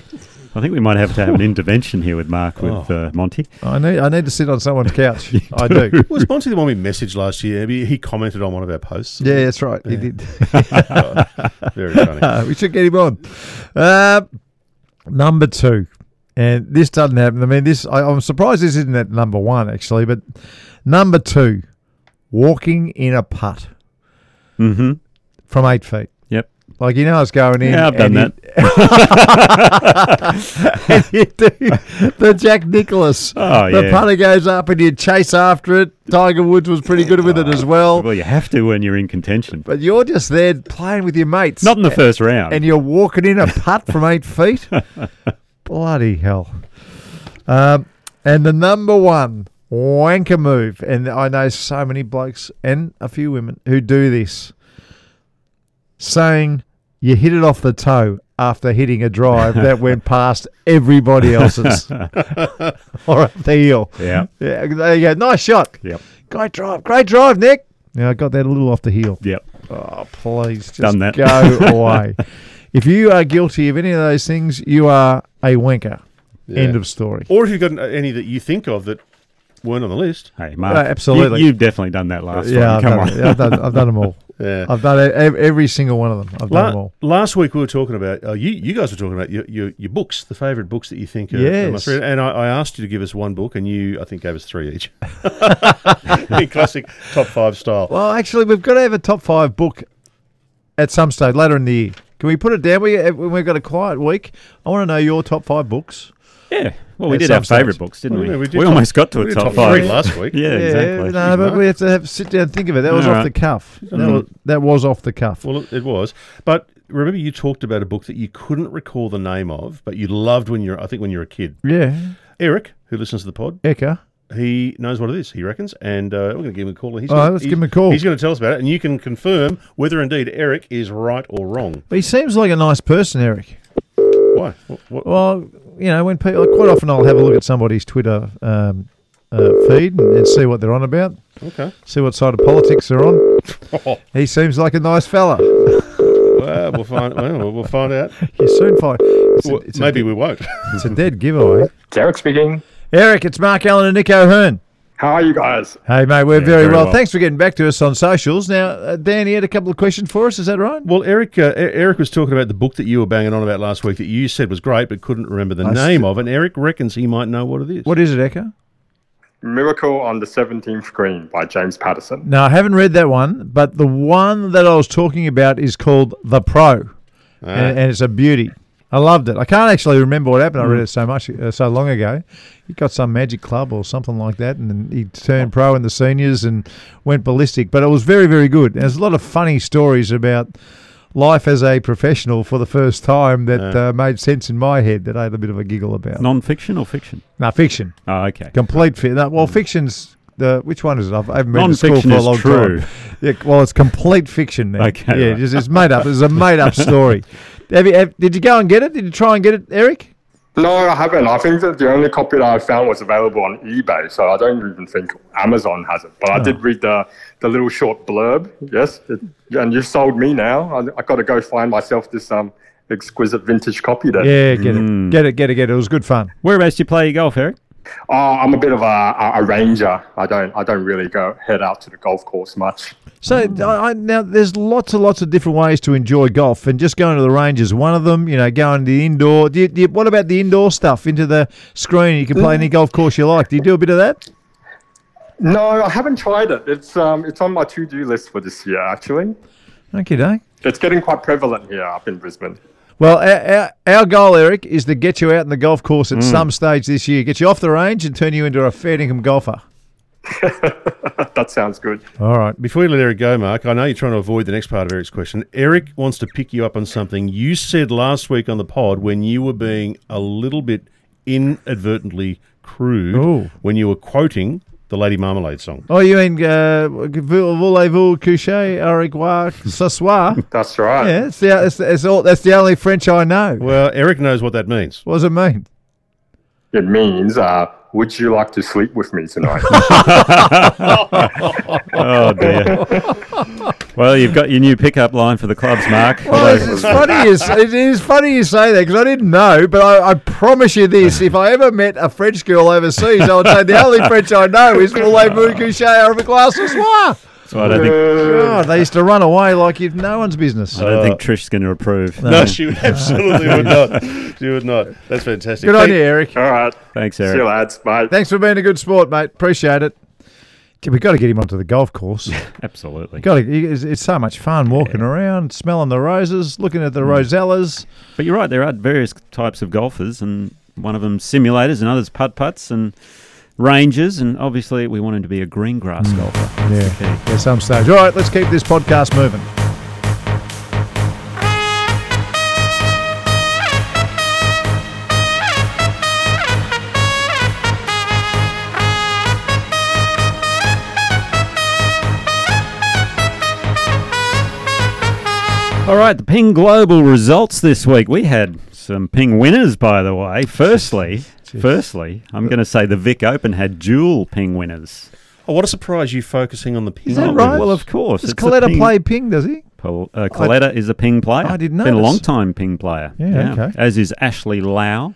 I think we might have to have an intervention here with Mark with uh, Monty. I need I need to sit on someone's couch. I do. Was Monty the one we messaged last year? He he commented on one of our posts. Yeah, that's right. He did. Very funny. Uh, we should get him on. Uh, number two, and this doesn't happen. I mean, this I, I'm surprised this isn't at number one actually, but number two, walking in a putt Mm-hmm. from eight feet. Like you know, it's going in. Yeah, I've done and You, and you do the Jack Nicklaus. Oh, the yeah. putter goes up and you chase after it. Tiger Woods was pretty good with it as well. Well, you have to when you're in contention. But you're just there playing with your mates. Not in the first round. and you're walking in a putt from eight feet. Bloody hell! Um, and the number one wanker move, and I know so many blokes and a few women who do this, saying you hit it off the toe after hitting a drive that went past everybody else's or up the heel. yeah. Yeah, there you go. Nice shot. Yep. Great drive. Great drive, Nick. Yeah, I got that a little off the heel. Yep. Oh, please, just Done that. go away. If you are guilty of any of those things, you are a wanker. Yeah. End of story. Or if you've got any that you think of that weren't on the list. Hey, Mark. Uh, absolutely. You, have definitely done that last yeah, time. I've Come done, on. I've, done, I've done them all. Yeah. I've done e- every single one of them. I've done La- them all. last week we were talking about uh, you. You guys were talking about your your, your books, the favourite books that you think are, are Yes. must read. And I, I asked you to give us one book, and you I think gave us three each. In classic top five style. Well, actually, we've got to have a top five book at some stage later in the year. Can we put it down? We when we've got a quiet week. I want to know your top five books. Yeah. Well, we did some have favourite books, didn't Well, we? yeah, we We, did top- almost got to a did top top five three last week. Yeah, exactly. No, but we have to have, sit down and think of it. That was All off right. the cuff. That, was, that was off the cuff. Well, it- it was. But remember, you talked about a book that you couldn't recall the name of, but you loved when you're I think when you were a kid. yeah, Eric, who listens to the pod, Eka. he knows what it is. He reckons, and uh, we're going to give him a call. He's All gonna, right, let's he's- give him a call. He's going to tell us about it, and you can confirm whether indeed Eric is right or wrong. But he seems like a nice person, Eric. Why? What, what, Well, you know, when people quite often I'll have a look at somebody's Twitter um, uh, feed and, and see what they're on about, okay. see what side of politics they're on. He seems like a nice fella. Well, we'll find. Well, we'll find out. You soon find. It's a- Well, it's maybe de- we won't. it's a dead giveaway. Eric speaking. Eric, it's Mark Allen and Nick O'Hearn. How are you guys? Hey, mate, we're very, very well. well. Thanks for getting back to us on socials. Now, uh, Dan, you had a couple of questions for us. Is that right? Well, Eric, uh, Eric was talking about the book that you were banging on about last week that you said was great, but couldn't remember the I name st- of. And Eric reckons he might know what it is. What is it, Echo? Miracle on the 17th Green by James Patterson. Now, I haven't read that one, but the one that I was talking about is called The Pro, and, and it's a beauty. I loved it. I can't actually remember what happened. I read it so much uh, so long ago. He got some magic club or something like that, and he turned pro in the seniors and went ballistic. But it was very, very good. And there's a lot of funny stories about life as a professional for the first time that uh, made sense in my head that I had a bit of a giggle about. Non-fiction or fiction? no, fiction, Oh, okay. complete fiction. No, well, fiction's the which one is it? I've, I haven't been to school for a long true. time. Yeah, well, it's complete fiction. Then. Okay, yeah, right. it's, it's made up. It's a made up story. Have you, have, did you go and get it? Did you try and get it, Eric? No, I haven't. I think that the only copy that I found was available on eBay, so I don't even think Amazon has it. But I did read the, the little short blurb. Yes, it, and you've sold me now. I, I got to go find myself this um exquisite vintage copy. Then. Yeah, get it, get it, get it, get it. It was good fun. Whereabouts do you play your golf, Eric? Oh, I'm a bit of a, a, ranger. I don't I don't really go head out to the golf course much. So I, I, now there's lots and lots of different ways to enjoy golf, and just going to the range is one of them. You know, going to the indoor. Do you, do you, what about the indoor stuff? Into the screen, you can play any golf course you like. Do you do a bit of that? No, I haven't tried it. It's um it's on my to do list for this year actually. Okay, day. It's getting quite prevalent here up in Brisbane. Well, our, our, our goal, Eric, is to get you out in the golf course at mm. some stage this year, get you off the range, and turn you into a fair income golfer. that sounds good. All right. Before you let Eric go, Mark, I know you're trying to avoid the next part of Eric's question. Eric wants to pick you up on something you said last week on the pod when you were being a little bit inadvertently crude Ooh. when you were quoting the Lady Marmalade song. Oh, you mean uh, voulez-vous coucher au revoir ce soir? That's right. yeah, it's the, it's, it's all, that's the only French I know. Well, Eric knows what that means. What does it mean? It means, uh, would you like to sleep with me tonight? Oh dear. well, you've got your new pickup line for the clubs, Mark. Well, it's, it's funny. you, it is funny you say that because I didn't know, but I, I promise you this: if I ever met a French girl overseas, I would say the only French I know is "voulez-vous coucher au revoir ce soir." So I don't think God, they used to run away like you've no one's business. I don't think Trish's going to approve. No, she absolutely would not. She would not. That's fantastic. Good on you, Eric. All right. Thanks, See you, Eric. lads. Bye. Thanks for being a good sport, mate. Appreciate it. We've got to get him onto the golf course. Absolutely. Got to, it's, it's so much fun walking around, smelling the roses, looking at the mm. rosellas. But you're right. There are various types of golfers, and one of them simulators, and others putt putts and ranges, and obviously we want him to be a green grass mm. golfer. That's. Yeah, at some stage. All right, let's keep this podcast moving. All right, the Ping Global results this week. We had some Ping winners, by the way. Firstly, firstly, I'm going to say the Vic Open had dual Ping winners. Oh, what a surprise you focusing on the ping. Is that right? Well, of course. Does it's Coletta Ping- play ping, does he? Pol- uh, Coletta is a Ping player. I didn't know. Been a long time Ping player. Yeah, okay. As is Ashley Lau,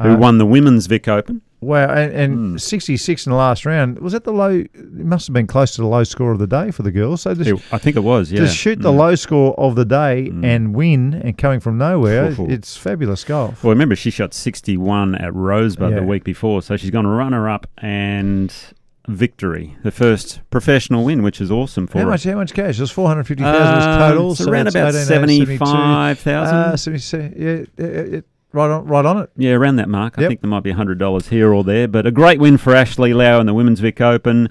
who Uh, won the women's Vic Open. Wow, and, and Hmm. 66 in the last round. Was that the low? It must have been close to the low score of the day for the girls. So just, It- I think it was, yeah. to shoot the Mm. low score of the day and win and coming from nowhere, it's fabulous golf. Well, remember she shot 61 at Rosebud Yeah. the week before, so she's gone runner up and victory, the first professional win, which is awesome for How her. much? How much cash? It was 450,000 was Um, total. so around about 75,000. Uh, 77, yeah, yeah, yeah, right on, right on it. Yeah, around that mark. I think there might be $100 here or there, but a great win for Ashley Lau in the Women's Vic Open.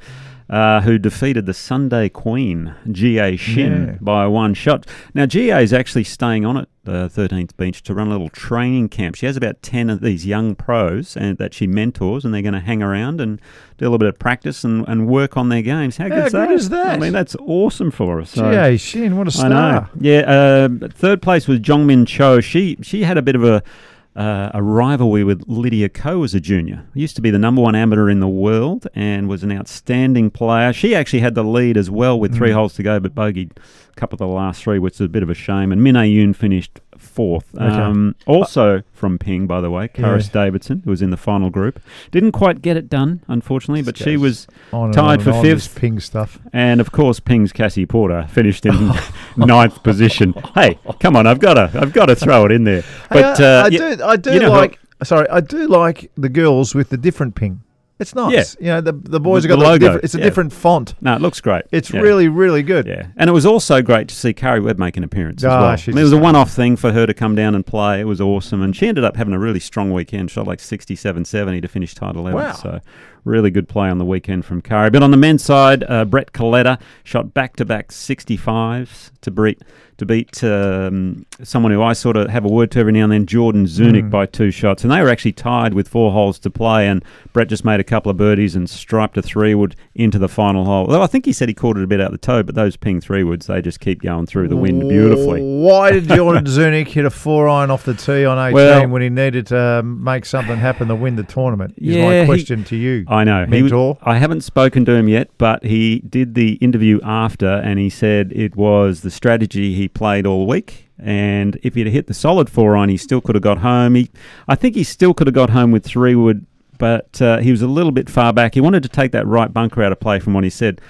Uh, who defeated the Sunday Queen, Jiyai Shin, Yeah. by one shot. Now, Jiyai is actually staying on at the 13th Beach to run a little training camp. She has about 10 of these young pros and that she mentors, and they're going to hang around and do a little bit of practice and, and work on their games. How, How good's good that? is that? I mean, that's awesome for us. So- Gee, Shin, what a I star. I know. Yeah, uh, third place was Jongmin Cho. She she had a bit of a uh, a rivalry with Lydia Ko as a junior. Used to be the number one amateur in the world and was an outstanding player. She actually had the lead as well with Mm. three holes to go, but bogeyed a couple of the last three, which is a bit of a shame. And Min Yoon finished fourth. Okay. Um, also from Ping, by the way, Karis Davidson, who was in the final group. Didn't quite get it done, unfortunately, but she was tied for fifth. Ping stuff. And of course, Ping's Cassie Porter finished in ninth position. Hey, come on, I've got to, I've got to throw it in there. But I, uh, I yeah, do, I do you know like. Sorry, I do like the girls with the different ping. It's nice. You know, the the boys The- have got the logo, It's a yeah. different font. no, it looks great. It's Yeah. really, really good. Yeah, and it was also great to see Carrie Webb make an appearance as Ah, well. I mean, it was a one-off thing for her to come down and play. It was awesome, and she ended up having a really strong weekend. Shot like 67-70 to finish title 11. Wow. So really good play on the weekend from Carrie. But on the men's side, uh, Brett Coletta shot back-to-back 65s to beat to beat um, someone who I sort of have a word to every now and then, Jordan Zunic, Hmm. by two shots, and they were actually tied with four holes to play. And Brett just made a couple of birdies and striped a three wood into the final hole. Well, I think he said he caught it a bit out the toe, but those ping three woods they just keep going through the wind beautifully. Why did Jordan Zunic hit a four iron off the tee on 18 Well- when he needed to um, make something happen to win the tournament? Is Yeah, my he- question to you. I know. He was- I haven't spoken to him yet, but he did the interview after, and he said it was the strategy he played all week. And if he'd hit the solid four iron, he still could have got home. He, I think he still could have got home with three wood, but uh, he was a little bit far back. He wanted to take that right bunker out of play, from what he said.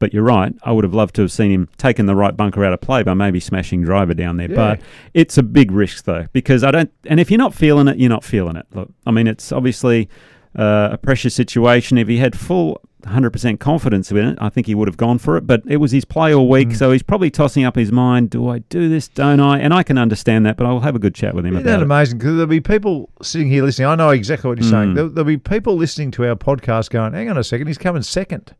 But you're right. I would have loved to have seen him taking the right bunker out of play by maybe smashing driver down there. Yeah. But it's a big risk though, because I don't. And if you're not feeling it, you're not feeling it. Look, I mean, it's obviously uh, a pressure situation. If he had full 100% confidence in it, I think he would have gone for it. But it was his play all week, Mm. so he's probably tossing up his mind: Do I do this? Don't I? And I can understand that, but I'll have a good chat with him Isn't that amazing? Because there'll be people sitting here listening. I know exactly what you're saying. Mm. There'll, there'll be people listening to our podcast going, hang on a second, he's coming second.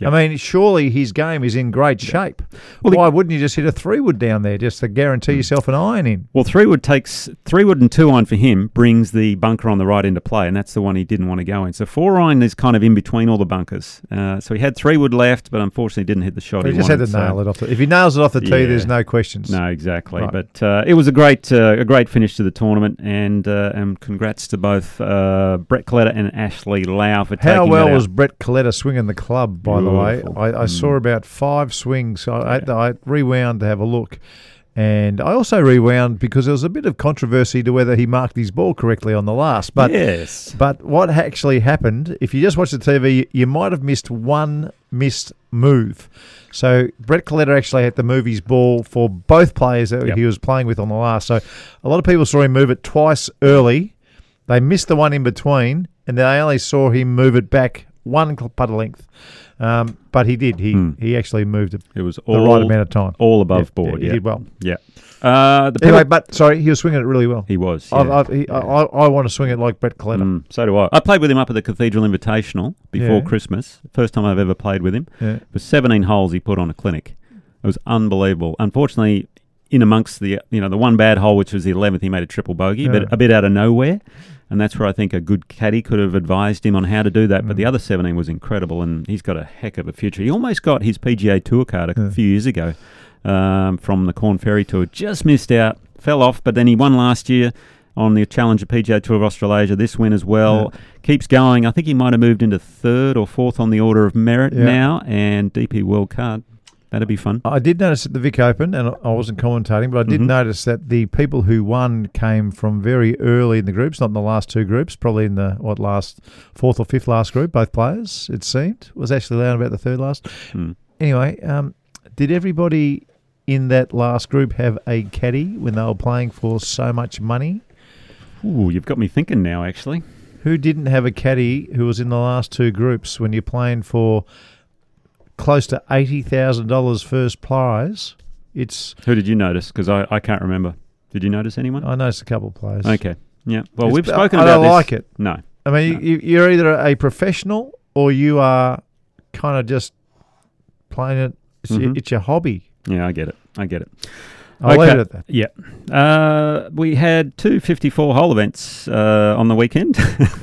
Yep. I mean, surely his game is in great shape. Well, he- Why wouldn't you just hit a three wood down there just to guarantee yourself an iron in? Well, three wood takes three wood and two iron for him brings the bunker on the right into play, and that's the one he didn't want to go in. So four iron is kind of in between all the bunkers. Uh, so he had three wood left, but unfortunately didn't hit the shot He he, just wanted. had to so- nail it off. The, if he nails it off the tee, Yeah. there's no questions. No, exactly. Right. But uh, it was a great, uh, a great finish to the tournament, and uh, and congrats to both uh, Brett Coletta and Ashley Lau for How well was. Brett Coletta swinging the club, by the way? I, I Mm. saw about five swings. I, I, I rewound to have a look. And I also rewound because there was a bit of controversy to whether he marked his ball correctly on the last. But yes, But what actually happened, if you just watch the TV, you might have missed one missed move. So Brett Coletta actually had to move his ball for both players that Yep. he was playing with on the last. So a lot of people saw him move it twice early. They missed the one in between, and they only saw him move it back one putter length. Um, but he did. He Hmm. he actually moved it it was the right amount of time. all above Yeah, board. yeah, he Yeah, did well. Yeah. Uh, the Anyway, but sorry, he was swinging it really well. he was. Yeah. I've, he, I, I I want to swing it like Brett Coletta. Mm, so do I. I played with him up at the Cathedral Invitational before. Christmas. First time I've ever played with him. Yeah. For 17 holes, he put on a clinic. It was unbelievable. Unfortunately, in amongst the you know the one bad hole, which was the 11th, he made a triple bogey, but a bit out of nowhere. And that's where I think a good caddy could have advised him on how to do that. But Mm. the other 17 was incredible, and he's got a heck of a future. He almost got his PGA Tour card a Yeah. few years ago um, from the Corn Ferry Tour. Just missed out, fell off, but then he won last year on the Challenger PGA Tour of Australasia. This win as well. Keeps going. I think he might have moved into third or fourth on the order of merit Yeah. now, and DP World Card That'd be fun. I did notice at the Vic Open, and I wasn't commentating, but I did Mhm. notice that the people who won came from very early in the groups, not in the last two groups, probably in the what last fourth or fifth last group. Both players, it seemed, was actually around about the third last. Hmm. Anyway, um, did everybody in that last group have a caddy when they were playing for so much money? Ooh, you've got me thinking now. Actually, Who didn't have a caddy who was in the last two groups when you're playing for close to eighty thousand dollars first prize? It's who did you notice? Because I, I can't remember. Did you notice anyone? I noticed a couple of players. Okay. Yeah. Well, It's- we've spoken I about don't this. like it. No. I mean, you, you're either a professional or you are kind of just playing it. It's, Mhm. it's your hobby. Yeah, I get it. I get it. I'll leave it at that. Yeah. Uh, we had two 54 hole events uh, on the weekend.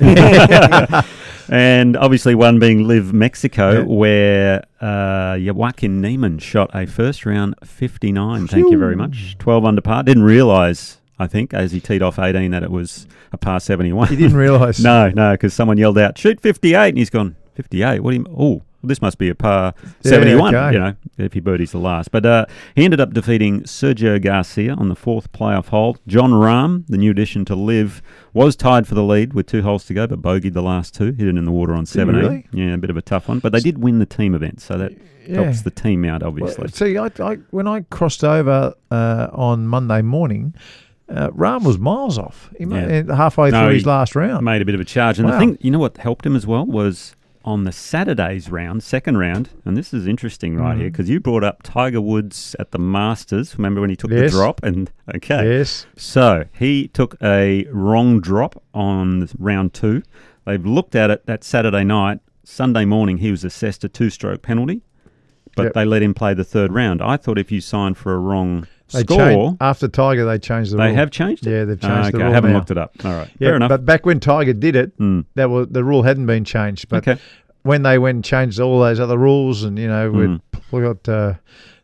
and obviously one being LIV Mexico, Yeah. where uh, Joaquin Niemann shot a first round 59. Thank you very much. 12 under par. Didn't realise, I think, as he teed off 18, that it was a par 71. He didn't realise. no, no, because someone yelled out, shoot 58. And he's gone, 58? What do you Oh, this must be a par Yeah, 71, okay. you know, if he birdies the last. But uh, he ended up defeating Sergio Garcia on the fourth playoff hole. Jon Rahm, the new addition to LIV, was tied for the lead with two holes to go, but bogeyed the last two, hit it in the water on 17. really? Yeah, a bit of a tough one. But they did win the team event, so that Yeah. helps the team out, Well, obviously. see, I, I, when I crossed over uh, on Monday morning, uh, Rahm was miles off. He Yeah. halfway No, through his last round. made a bit of a charge. And the Wow. thing, you know what helped him as well was on the Saturday's round, second round, and this is interesting right Mhm. here because you brought up Tiger Woods at the Masters. Remember when he took Yes. the drop? And okay, Yes. so he took a wrong drop on round two. They've looked at it that Saturday night. Sunday morning, he was assessed a two-stroke penalty, but Yep. they let him play the third round. I thought if you signed for a wrong They score, changed, after Tiger, they changed the they rule. have changed it. Yeah, they've changed okay, the I rule haven't now. looked it up. All right, Yeah, fair enough. But back when Tiger did it, Mm. that was the rule hadn't been changed. But Okay. when they went and changed all those other rules, and you know, Mm. we got uh,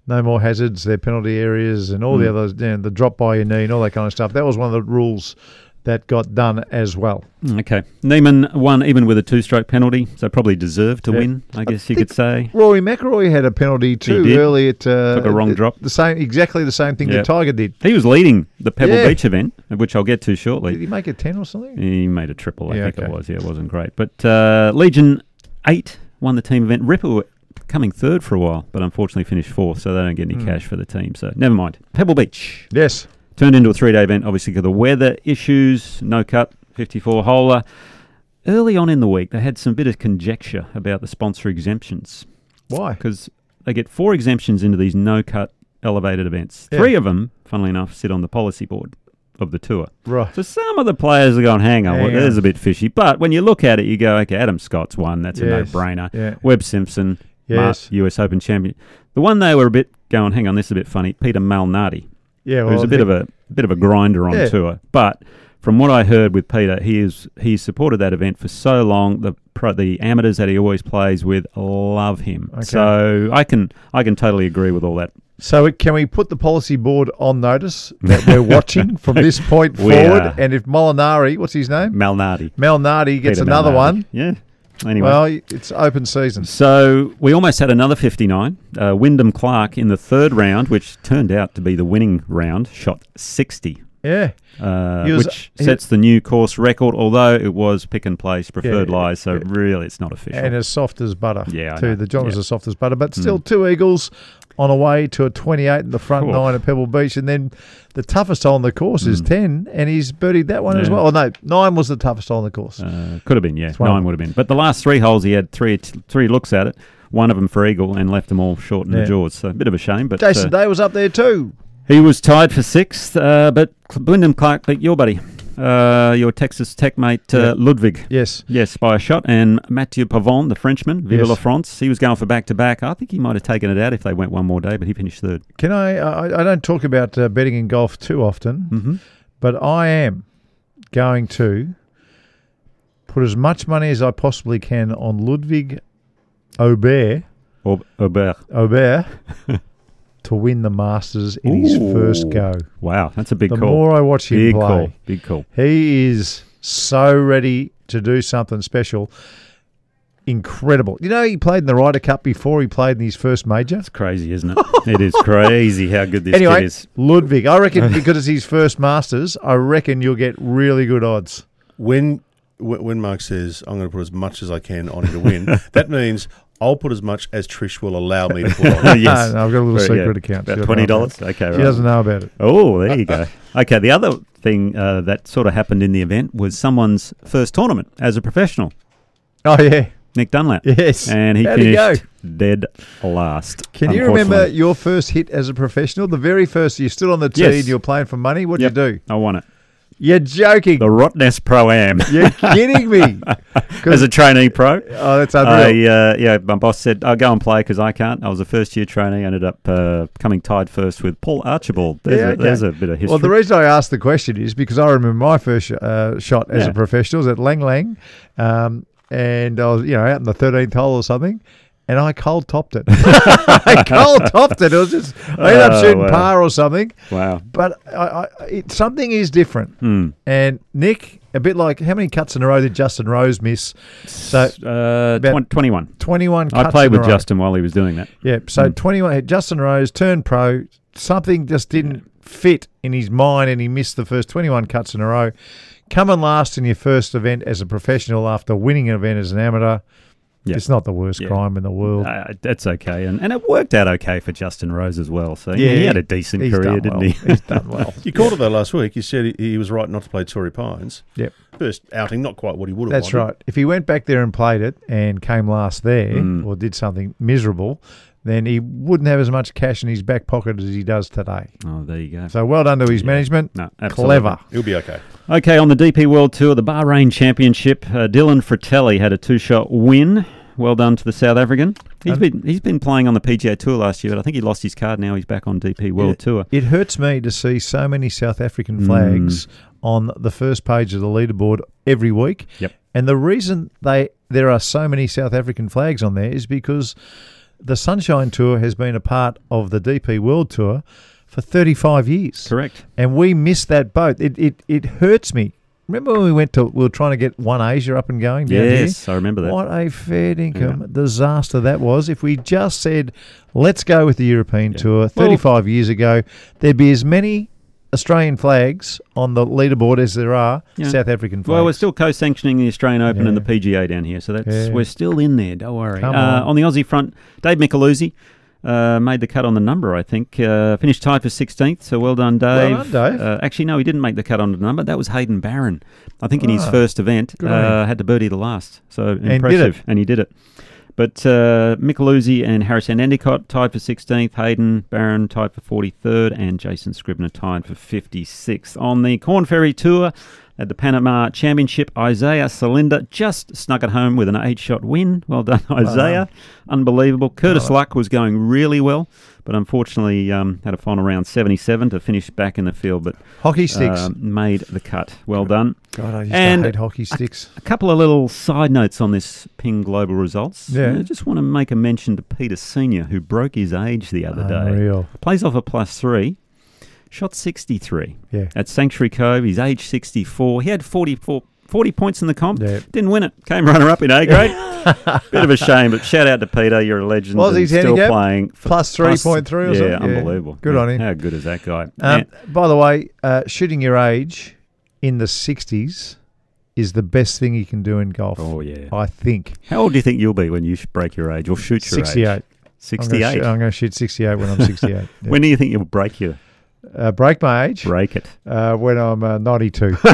no more hazards, their penalty areas, and all the Mm. others, you know, the drop by your knee and all that kind of stuff. That was one of the rules that got done as well. Okay. Niemann won even with a two stroke penalty, so probably deserved to Yeah. win, I guess you could say. Rory McIlroy had a penalty too early at uh, Took a wrong the, drop. The same, exactly the same thing Yeah. that Tiger did. He was leading the Pebble Yeah. Beach event, which I'll get to shortly. Did he make a ten or something? He made a triple, I think okay. it was. Yeah, it wasn't great. But uh, Legion 8 won the team event. Ripper coming third for a while, but unfortunately finished fourth, so they don't get any Hmm. cash for the team. So never mind. Pebble Beach. Yes. Turned into a three day event, obviously, because of the weather issues. No cut, 54 holer. Early on in the week, they had some bit of conjecture about the sponsor exemptions Why? because they get four exemptions into these no cut elevated events. Yeah. Three of them, funnily enough, sit on the policy board of the tour. Right. So some of the players are going, hang on, well, on. there's a bit fishy. But when you look at it, you go, okay, Adam Scott's one. That's a no brainer. Yeah. Webb Simpson, Yes. Mar- US Open champion. The one they were a bit going, hang on, this is a bit funny. Peter Malnati, Yeah. Well, who's a bit of a bit of a grinder on Yeah. tour. But from what I heard with Peter, he is he's supported that event for so long. The pro, the amateurs that he always plays with love him. Okay. So I can I can totally agree with all that. So can we put the policy board on notice that we're watching from this point forward? are. And if Molinari, what's his name? Malnati Malnati gets Peter another Malnati. one. Yeah. Anyway. Well, it's open season. So we almost had another 59. Uh, Wyndham Clark in the third round, which turned out to be the winning round, shot 60, Yeah. uh, was- which sets the new course record, although it was pick and place, preferred Yeah, lies, so yeah. really it's not official. And as soft as butter. Yeah, Too. The John was Yeah. as soft as butter. But still, Mm. two Eagles on a way to a 28 in the front Cool. nine at Pebble Beach. And then the toughest hole on the course is Mm. 10, and he's birdied that one as well. Oh, no, nine was the toughest hole on the course. Uh, could have been, yeah. It's one of Nine would have been. But the last three holes, he had three three looks at it, one of them for Eagle, and left them all short in Yeah. the jaws. So a bit of a shame. But Jason uh, Day was up there too. He was tied for sixth, uh, but Wyndham Clark beat your buddy, uh, your Texas Tech mate, uh. Ludvig. Yes. Yes, by a shot. And Mathieu Pavon, the Frenchman, Viva Yes. la France, he was going for back to back. I think he might have taken it out if they went one more day, but he finished third. Can I? I, I don't talk about uh, betting in golf too often, Mm-hmm. but I am going to put as much money as I possibly can on Ludvig Åberg, Åberg. Åberg to win the Masters in his first go. Wow, that's a big the call. more I watch him big play, call. Big call. he is so ready to do something special. incredible. You know, he played in the Ryder Cup before he played in his first major. It's crazy, isn't it? it is crazy how good this Anyway, kid is. Ludvig, I reckon because it's his first Masters, I reckon you'll get really good odds. When when when Mark says I'm going to put as much as I can on him to win, that means I'll put as much as Trish will allow me to put on. yes. No, no, I've got a little Very- secret yeah. account. She About twenty dollars. Okay, it. right. She doesn't know about it. Oh, there you go. Okay, the other thing uh, that sort of happened in the event was someone's first tournament as a professional, Oh yeah, Nick Dunlap. yes. And he How'd he finished dead last. Can you remember your first hit as a professional? The very first, you stood on the tee Yes. and you were playing for money. What'd Yep. you do? I won it. You're joking. The Rottnest Pro Am. You're kidding me. As a trainee pro. Oh, that's I, unreal. uh, yeah, my boss said, I'll go and play because I can't. I was a first year trainee. I ended up uh, coming tied first with Paul Archibald. There's, Yeah, a, okay. there's a bit of history. Well, the reason I asked the question is because I remember my first uh, shot as Yeah. a professional was at Lang Lang, um, and I was you know out in the thirteenth hole or something, and I cold topped it. I cold topped it. It was just I ended up Oh, shooting wow. par or something, wow. but I, I, it, something is different. Hmm. And Nick, a bit like how many cuts in a row did Justin Rose miss? So Uh, about twen- 21. twenty-one. I played with. Justin while he was doing that. Yeah, so 21, Justin Rose turned pro. Something just didn't fit in his mind, and he missed the first 21 cuts in a row. Coming last in your first event as a professional after winning an event as an amateur, Yeah. it's not the worst Yeah. crime in the world. Uh, that's okay. And, and it worked out okay for Justin Rose as well. So, yeah, Yeah, he had a decent He's career, didn't well. he? He's done well. You called it though last week. You said he, he was right not to play Torrey Pines. Yep. First outing, not quite what he would have. That's wanted. right. If he went back there and played it and came last there Mm. or did something miserable, then he wouldn't have as much cash in his back pocket as he does today. Oh, there you go. So well done to his Yeah. management. No, absolutely. Clever. He'll be okay. Okay, on the DP World Tour, the Bahrain Championship, uh, Dylan Frittelli had a two-shot win. Well done to the South African. He's And- been he's been playing on the PGA Tour last year, but I think he lost his card. Now he's back on DP World it, Tour. It hurts me to see so many South African Mm. flags on the first page of the leaderboard every week. Yep. And the reason they there are so many South African flags on there is because the Sunshine Tour has been a part of the DP World Tour for 35 years. Correct. And we missed that boat. It it, it hurts me. Remember when we went to we were trying to get One Asia up and going down here? Yes, I remember that. What a fair income disaster that was. If we just said, let's go with the European Yeah. Tour 35 years ago, there'd be as many Australian flags on the leaderboard as there are Yeah. South African flags. Well, we're still co-sanctioning the Australian Open and the PGA down here, so that's Yeah. we're still in there. Don't worry. Come uh, on. the Aussie front, Dave Micheluzzi uh, made the cut on the number. I think uh, finished tied for 16th. So well done, Dave. Well done, Dave. Uh, actually, no, he didn't make the cut on the number. That was Haydn Barron. I think in his Ah, first event, uh, had to birdie the last. So impressive, and he did it. But uh, Micheluzzi and Harrison Endicott tied for 16th, Haydn Barron tied for 43rd, and Jason Scrivener tied for 56th. On the Corn Ferry Tour at the Panama Championship, Isaiah Salinda just snuck it home with an eight shot win. Well done, Isaiah. Unbelievable. Curtis Luck was going really well, but unfortunately um, had a final round 77 to finish back in the field, but hockey sticks. um, made the cut. Well done. God, I used and- to hate hockey sticks. A couple of little side notes on this Ping Global results. Yeah. I just want to make a mention to Peter Senior, who broke his age the other day. Unreal. Plays off a plus three, shot 63 Yeah. at Sanctuary Cove. He's age 64. He had 44, 40 points in the comp. Yeah. Didn't win it. Came runner up in A grade. Bit of a shame, but shout out to Peter. You're a legend. Was still playing Plus plus- 3.3 or yeah, something? Yeah. unbelievable. Good Yeah, on him. How good is that guy? Um, by the way, uh, shooting your age in the 60s is the best thing you can do in golf. oh, yeah. I think. How old do you think you'll be when you break your age or shoot your 68. age? 68. I'm going to shoot 68 when I'm 68. Yeah. When do you think you'll break your uh, break my age break it? uh, when I'm uh, 92.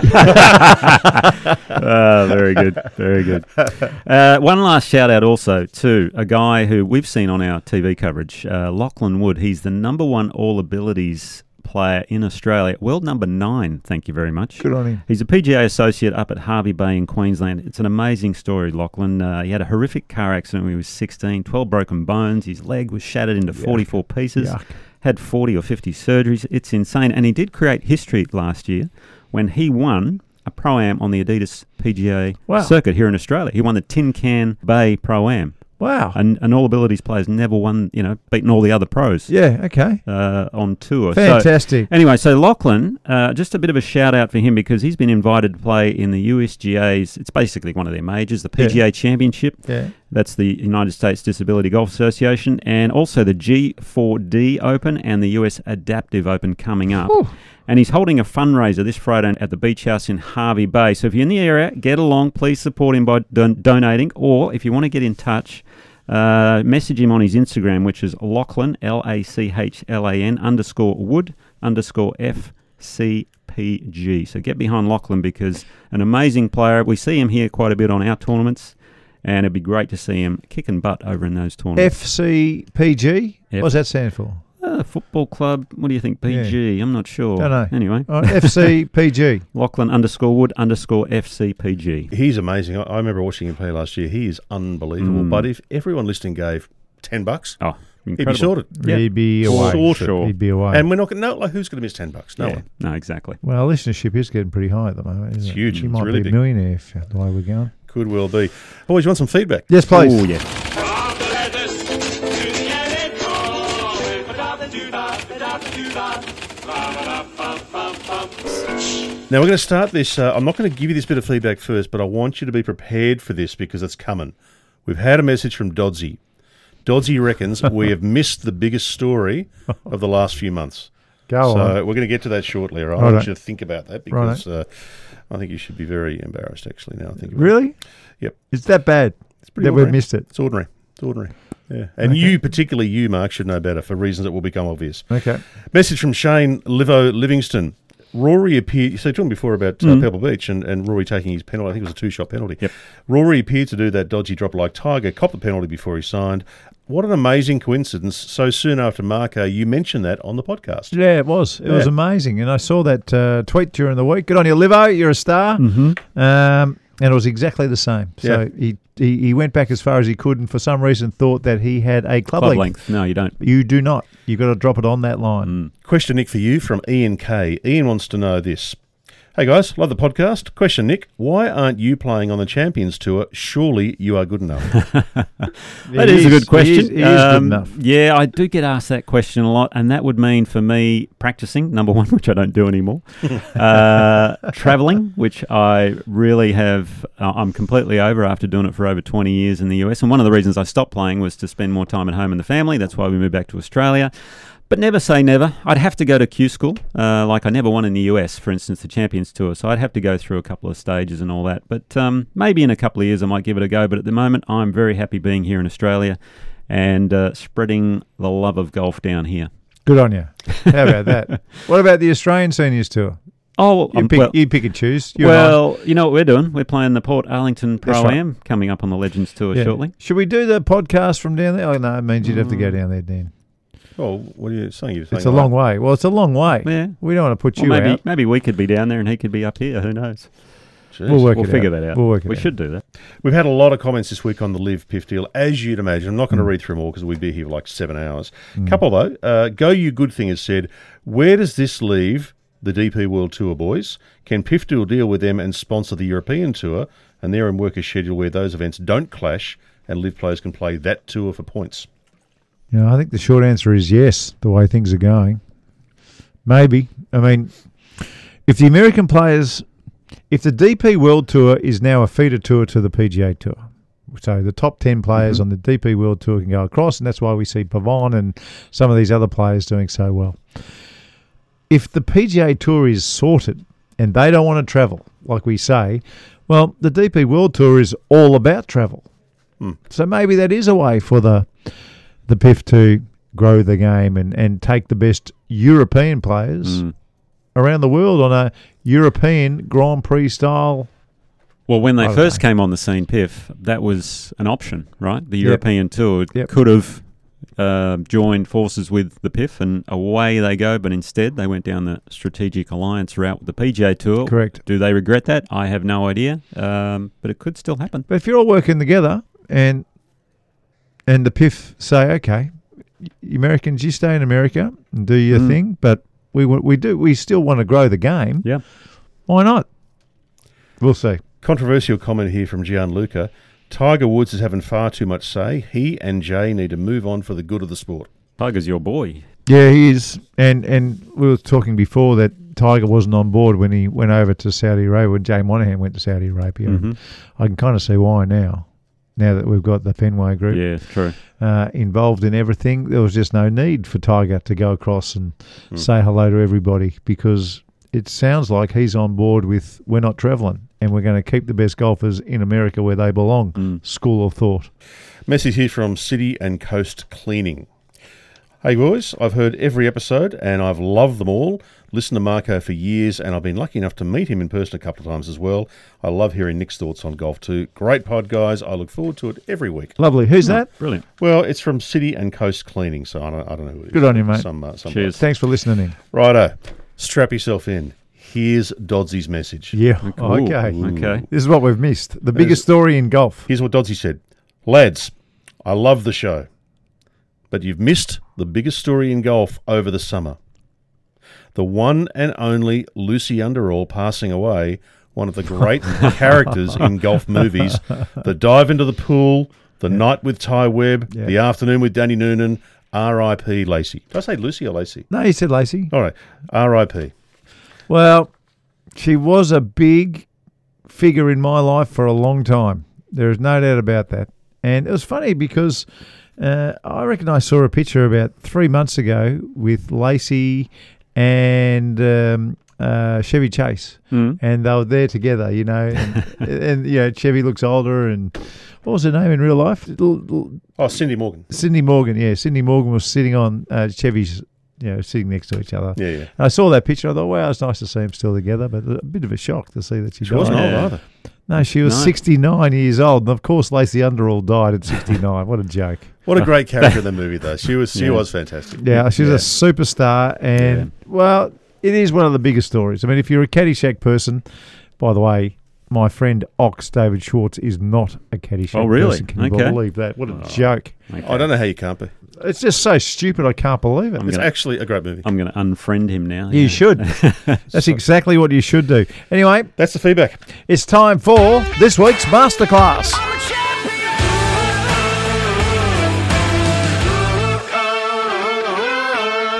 Ah, very good, very good. Uh, one last shout out also to a guy who we've seen on our TV coverage, uh, Lachlan Wood. He's the number one all abilities player in Australia, world number nine. Thank you very much. Good on him. He's a PGA associate up at Hervey Bay in Queensland. It's an amazing story, Lachlan. Uh, he had a horrific car accident when he was 16, 12 broken bones. His leg was shattered into 44 pieces. Yuck. Had 40 or 50 surgeries. It's insane. And he did create history last year when he won a Pro Am on the Adidas PGA Wow. circuit here in Australia. He won the Tin Can Bay Pro Am. Wow. And, and all abilities players never won, you know, beaten all the other pros yeah, okay. uh, on tour. So- Fantastic. Anyway, so Lachlan, uh, just a bit of a shout out for him because he's been invited to play in the USGA's. It's basically one of their majors, the Yeah. PGA Championship. yeah. That's the United States Disability Golf Association, and also the G4D Open and the US Adaptive Open coming up. And he's holding a fundraiser this Friday at the Beach House in Hervey Bay. So if you're in the area, get along. Please support him by don- donating, or if you want to get in touch, uh, message him on his Instagram, which is Lachlan L A C H L A N underscore Wood underscore F C P G. So get behind Lachlan because an amazing player. We see him here quite a bit on our tournaments, and it'd be great to see him kicking butt over in those tournaments. FCPG. F- does that stand for? Uh, football club. What do you think? PG. I'm not sure. Don't know. Anyway, All right, FCPG. Lachlan underscore Wood underscore FCPG. He's amazing. I, I remember watching him play last year. He is unbelievable. Mm. But if everyone listening gave ten bucks, Oh, incredible. he'd be sorted. Yeah. He'd be away. Sorted. Sure. He'd be away. And we're not going. No, like who's going to miss ten bucks? No Yeah. one. No, exactly. well, our listenership is getting pretty high at the moment. Isn't It's it? huge. He It's might really be a millionaire if the way we're going. Could well be. Boys, you want some feedback? Yes, please. Oh, yeah. Now we're going to start this. Uh, I'm not going to give you this bit of feedback first, but I want you to be prepared for this because it's coming. We've had a message from Dodsey. Dodsey reckons we have missed the biggest story of the last few months. Go so on. we're going to get to that shortly. All right? I Righto. want you to think about that because uh, I think you should be very embarrassed. Actually, now I think about it. Really? Yep. It's that bad It's pretty that we've missed it. It's ordinary. It's ordinary. Yeah, and you, particularly you, Mark, should know better for reasons that will become obvious. Okay. Message from Shane Livo Livingston. Rory appeared. So, talking before about uh, Pebble Beach and, and Rory taking his penalty. I think it was a two shot penalty. Yep. Rory appeared to do that dodgy drop like Tiger, copped the penalty before he signed. What an amazing coincidence. So soon after Marco, you mentioned that on the podcast. Yeah, it was. It was amazing. And I saw that uh, tweet during the week. Good on you, Livo. You're a star. Mm-hmm. Um, and it was exactly the same. So Yeah. he, he he went back as far as he could, and for some reason thought that he had a club, Club length. length. No, you don't. You do not. You've got to drop it on that line. Mm. Question, Nick, for you from Ian K. Ian wants to know this. Hey guys, love the podcast. Question, Nick, why aren't you playing on the Champions Tour? Surely you are good enough. that is, a good question. He is, he is good Um, enough. Yeah, I do get asked that question a lot, and that would mean for me practicing, number one, which I don't do anymore, uh, traveling, which I really have, uh, I'm completely over after doing it for over 20 years in the US. And one of the reasons I stopped playing was to spend more time at home and the family. That's why we moved back to Australia. But never say never. I'd have to go to Q school, uh, like I never won in the US, for instance, the Champions Tour. So I'd have to go through a couple of stages and all that. But um, maybe in a couple of years I might give it a go. But at the moment, I'm very happy being here in Australia and uh, spreading the love of golf down here. Good on you. How about that? what about the Australian Seniors Tour? Oh, well, You um, pick, well, you pick and choose. You and well, you know what we're doing? We're playing the Port Arlington Pro Am coming up on the Legends Tour Yeah. shortly. Should we do the podcast from down there? Oh, no, it means you'd have to Mm. go down there, Dan. Oh, what are you saying? You're saying It's a long way. Well, it's a long way. Yeah. We don't want to put Well, you maybe out. maybe we could be down there and he could be up here. Who knows? Jeez. We'll work we'll it figure out. that out. We'll work it we out. should do that. We've had a lot of comments this week on the LIV PIF deal, as you'd imagine. I'm not Hmm. going to read through them all because we'd be here for like seven hours. Couple though, uh, Go You Good Thing has said, where does this leave the DP World Tour boys? Can PIF Deal deal with them and sponsor the European Tour, and they're in work a schedule where those events don't clash, and LIV players can play that tour for points? You know, I think the short answer is yes, the way things are going. Maybe. I mean, if the American players, if the DP World Tour is now a feeder tour to the PGA Tour, so the top 10 players Mm-hmm. on the DP World Tour can go across, and that's why we see Pavon and some of these other players doing so well. If the PGA Tour is sorted and they don't want to travel, like we say, well, the DP World Tour is all about travel. So maybe that is a way for the the PIF to grow the game and, and take the best European players Mm. around the world on a European Grand Prix style. Well, when they I first came on the scene, PIF, that was an option, right? The Yep. European Tour Yep. could have uh, joined forces with the PIF, and away they go. But instead, they went down the strategic alliance route with the PGA Tour. Correct. Do they regret that? I have no idea, um, but it could still happen. But if you're all working together and and the PIF say, okay, Americans, you stay in America and do your Mm. thing, but we we do we still want to grow the game. Yeah. Why not? We'll see. Controversial comment here from Gianluca. Tiger Woods is having far too much say. He and Jay need to move on for the good of the sport. Tiger's your boy. Yeah, he is. And and we were talking before that Tiger wasn't on board when he went over to Saudi Arabia when Jay Monahan went to Saudi Arabia. Mhm. I can kind of see why now. Now that we've got the Fenway Group Yeah, true. uh, involved in everything. There was just no need for Tiger to go across and Hmm. say hello to everybody because it sounds like he's on board with we're not travelling and we're going to keep the best golfers in America where they belong. Hmm. School of thought. Message here from City and Coast Cleaning. Hey boys, I've heard every episode and I've loved them all. Listened to Marco for years and I've been lucky enough to meet him in person a couple of times as well. I love hearing Nick's thoughts on golf too. Great pod, guys. I look forward to it every week. Lovely. Who's that? Brilliant. Well, it's from City and Coast Cleaning, so I don't, I don't know who it is. Good on you, mate. Some, uh, some Cheers. Thanks for listening in. Righto, strap yourself in. Here's Dodsy's message. Yeah. Ooh, okay. Okay. This is what we've missed. The biggest story in golf. Here's what Dodsy said Lads, I love the show, but you've missed the biggest story in golf over the summer. The one and only Lucy Underall passing away, one of the great characters in golf movies. The dive into the pool, the night with Ty Webb, Yeah. the afternoon with Danny Noonan, R.I.P. Lacey. Did I say Lucy or Lacey? No, you said Lacey. All right, R.I.P. Well, she was a big figure in my life for a long time. There is no doubt about that. And it was funny because uh, I reckon I saw a picture about three months ago with Lacey and um, uh, Chevy Chase, Mm. and they were there together. You know, and, and you know Chevy looks older, and what was her name in real life? L- l- Oh, Cindy Morgan. Cindy Morgan. Yeah, Cindy Morgan was sitting on uh, Chevy's. You know, sitting next to each other. Yeah, yeah. And I saw that picture. I thought, wow, it's nice to see them still together, but a bit of a shock to see that she, She died. wasn't old Yeah. either. No, she was No. 69 years old. And of course, Lacey Underall died at 69. what a joke. What a great character in the movie, though. She was she Yeah. was fantastic. Yeah, she's a superstar. And, well, it is one of the biggest stories. I mean, if you're a Caddyshack person, by the way, my friend Ox David Schwartz is not a Caddyshack Oh, really? person. Can you believe that? What a oh, joke. I don't know how you can't be. It's just so stupid. I can't believe it. It's gonna- actually a great movie. I'm going to unfriend him now. You yeah. should. That's exactly what you should do. Anyway, That's the feedback. it's time for this week's masterclass.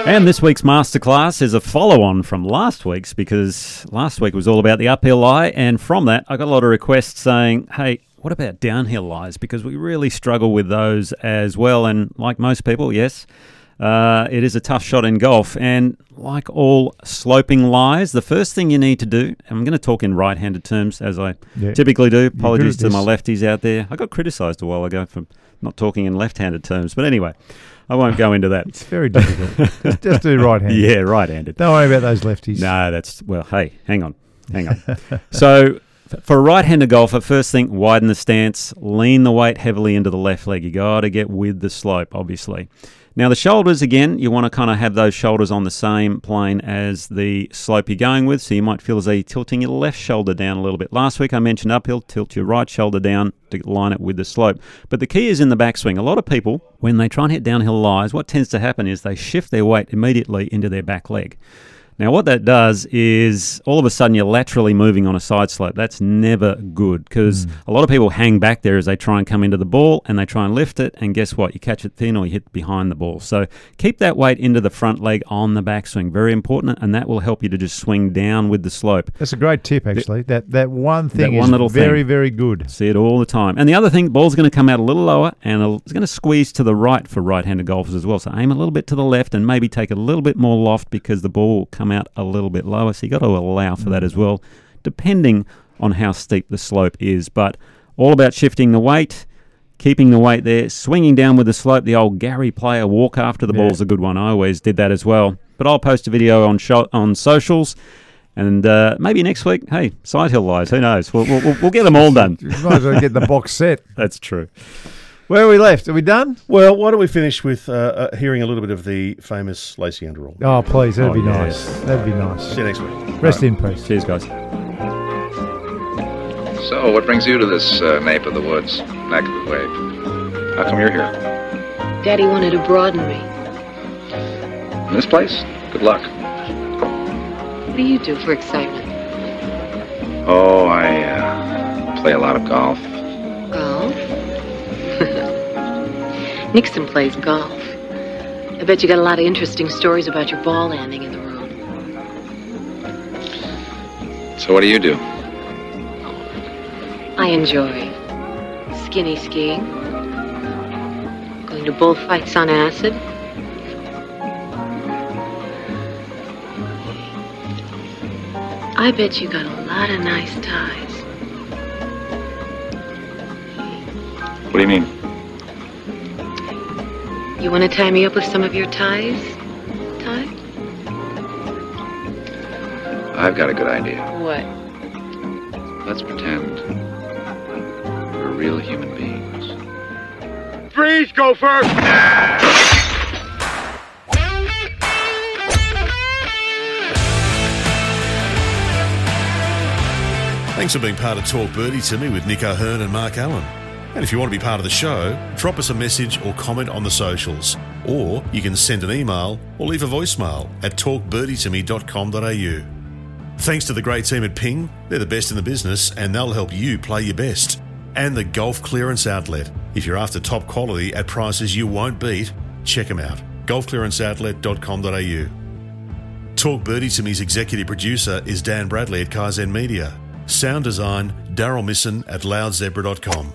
And this week's masterclass is a follow on from last week's because last week was all about the uphill lie. And from that, I got a lot of requests saying, hey, what about downhill lies? Because we really struggle with those as well. And like most people, yes, uh, it is a tough shot in golf. And like all sloping lies, the first thing you need to do, and I'm going to talk in right handed terms as I Yeah. typically do. Apologies to my lefties out there. I got criticised a while ago for not talking in left handed terms. But anyway, I won't go into that. It's very difficult. just, just do right hand. Yeah, right handed. Don't worry about those lefties. No, that's well. Hey, hang on, hang on. so, for a right-handed golfer, first thing, widen the stance, lean the weight heavily into the left leg. You got to get with the slope, obviously. Now, the shoulders again, you want to kind of have those shoulders on the same plane as the slope you're going with. So you might feel as though you're tilting your left shoulder down a little bit. Last week I mentioned uphill, tilt your right shoulder down to line it with the slope. But the key is in the backswing. A lot of people, when they try and hit downhill lies, what tends to happen is they shift their weight immediately into their back leg. Now, what that does is all of a sudden you're laterally moving on a side slope. That's never good because mm. a lot of people hang back there as they try and come into the ball and they try and lift it. And guess what? You catch it thin or you hit behind the ball. So keep that weight into the front leg on the backswing. Very important. And that will help you to just swing down with the slope. That's a great tip, actually. That that one thing that one is little thing. very, very good. See it all the time. And the other thing, ball's going to come out a little lower and it's going to squeeze to the right for right-handed golfers as well. So aim a little bit to the left and maybe take a little bit more loft because the ball will come out a little bit lower. So you've got to allow for that as well, depending on how steep the slope is. But all about shifting the weight, keeping the weight there, swinging down with the slope. The old Gary Player walk after the Yeah. ball's a good one. I always did that as well. But I'll post a video on sho- on socials. And uh, maybe next week, hey, side hill lies. Who knows? We'll, we'll, we'll get them all done. You might as well get the box set. That's true. Where are we left? Are we done? Well, why don't we finish with uh, uh, hearing a little bit of the famous Lacey Underall? Oh, please. That'd Oh, be yes. nice. That'd be nice. See you next week. Rest in peace. Cheers, guys. So, what brings you to this uh, nape of the woods, neck of the wave? How come you're here? Daddy wanted to broaden me. In this place? Good luck. What do you do for excitement? Oh, I uh, play a lot of golf. Golf? Nixon plays golf. I bet you got a lot of interesting stories about your ball landing in the room. So, what do you do? I enjoy skinny skiing? Going to bullfights on acid? I bet you got a lot of nice ties. What do you mean? You want to tie me up with some of your ties? Ty? I've got a good idea. What? Let's pretend we're real human beings. Freeze, Gopher! Thanks for being part of Talk Birdie to me with Nick O'Hern and Mark Allen. And if you want to be part of the show, drop us a message or comment on the socials. Or you can send an email or leave a voicemail at talkbirdie2me.com.au. Thanks to the great team at Ping, they're the best in the business and they'll help you play your best. And the Golf Clearance Outlet. If you're after top quality at prices you won't beat, check them out. golfclearanceoutlet.com.au. Talk Birdie to me's executive producer is Dan Bradley at Kaizen Media. Sound design, Daryl Misson at loudzebra.com.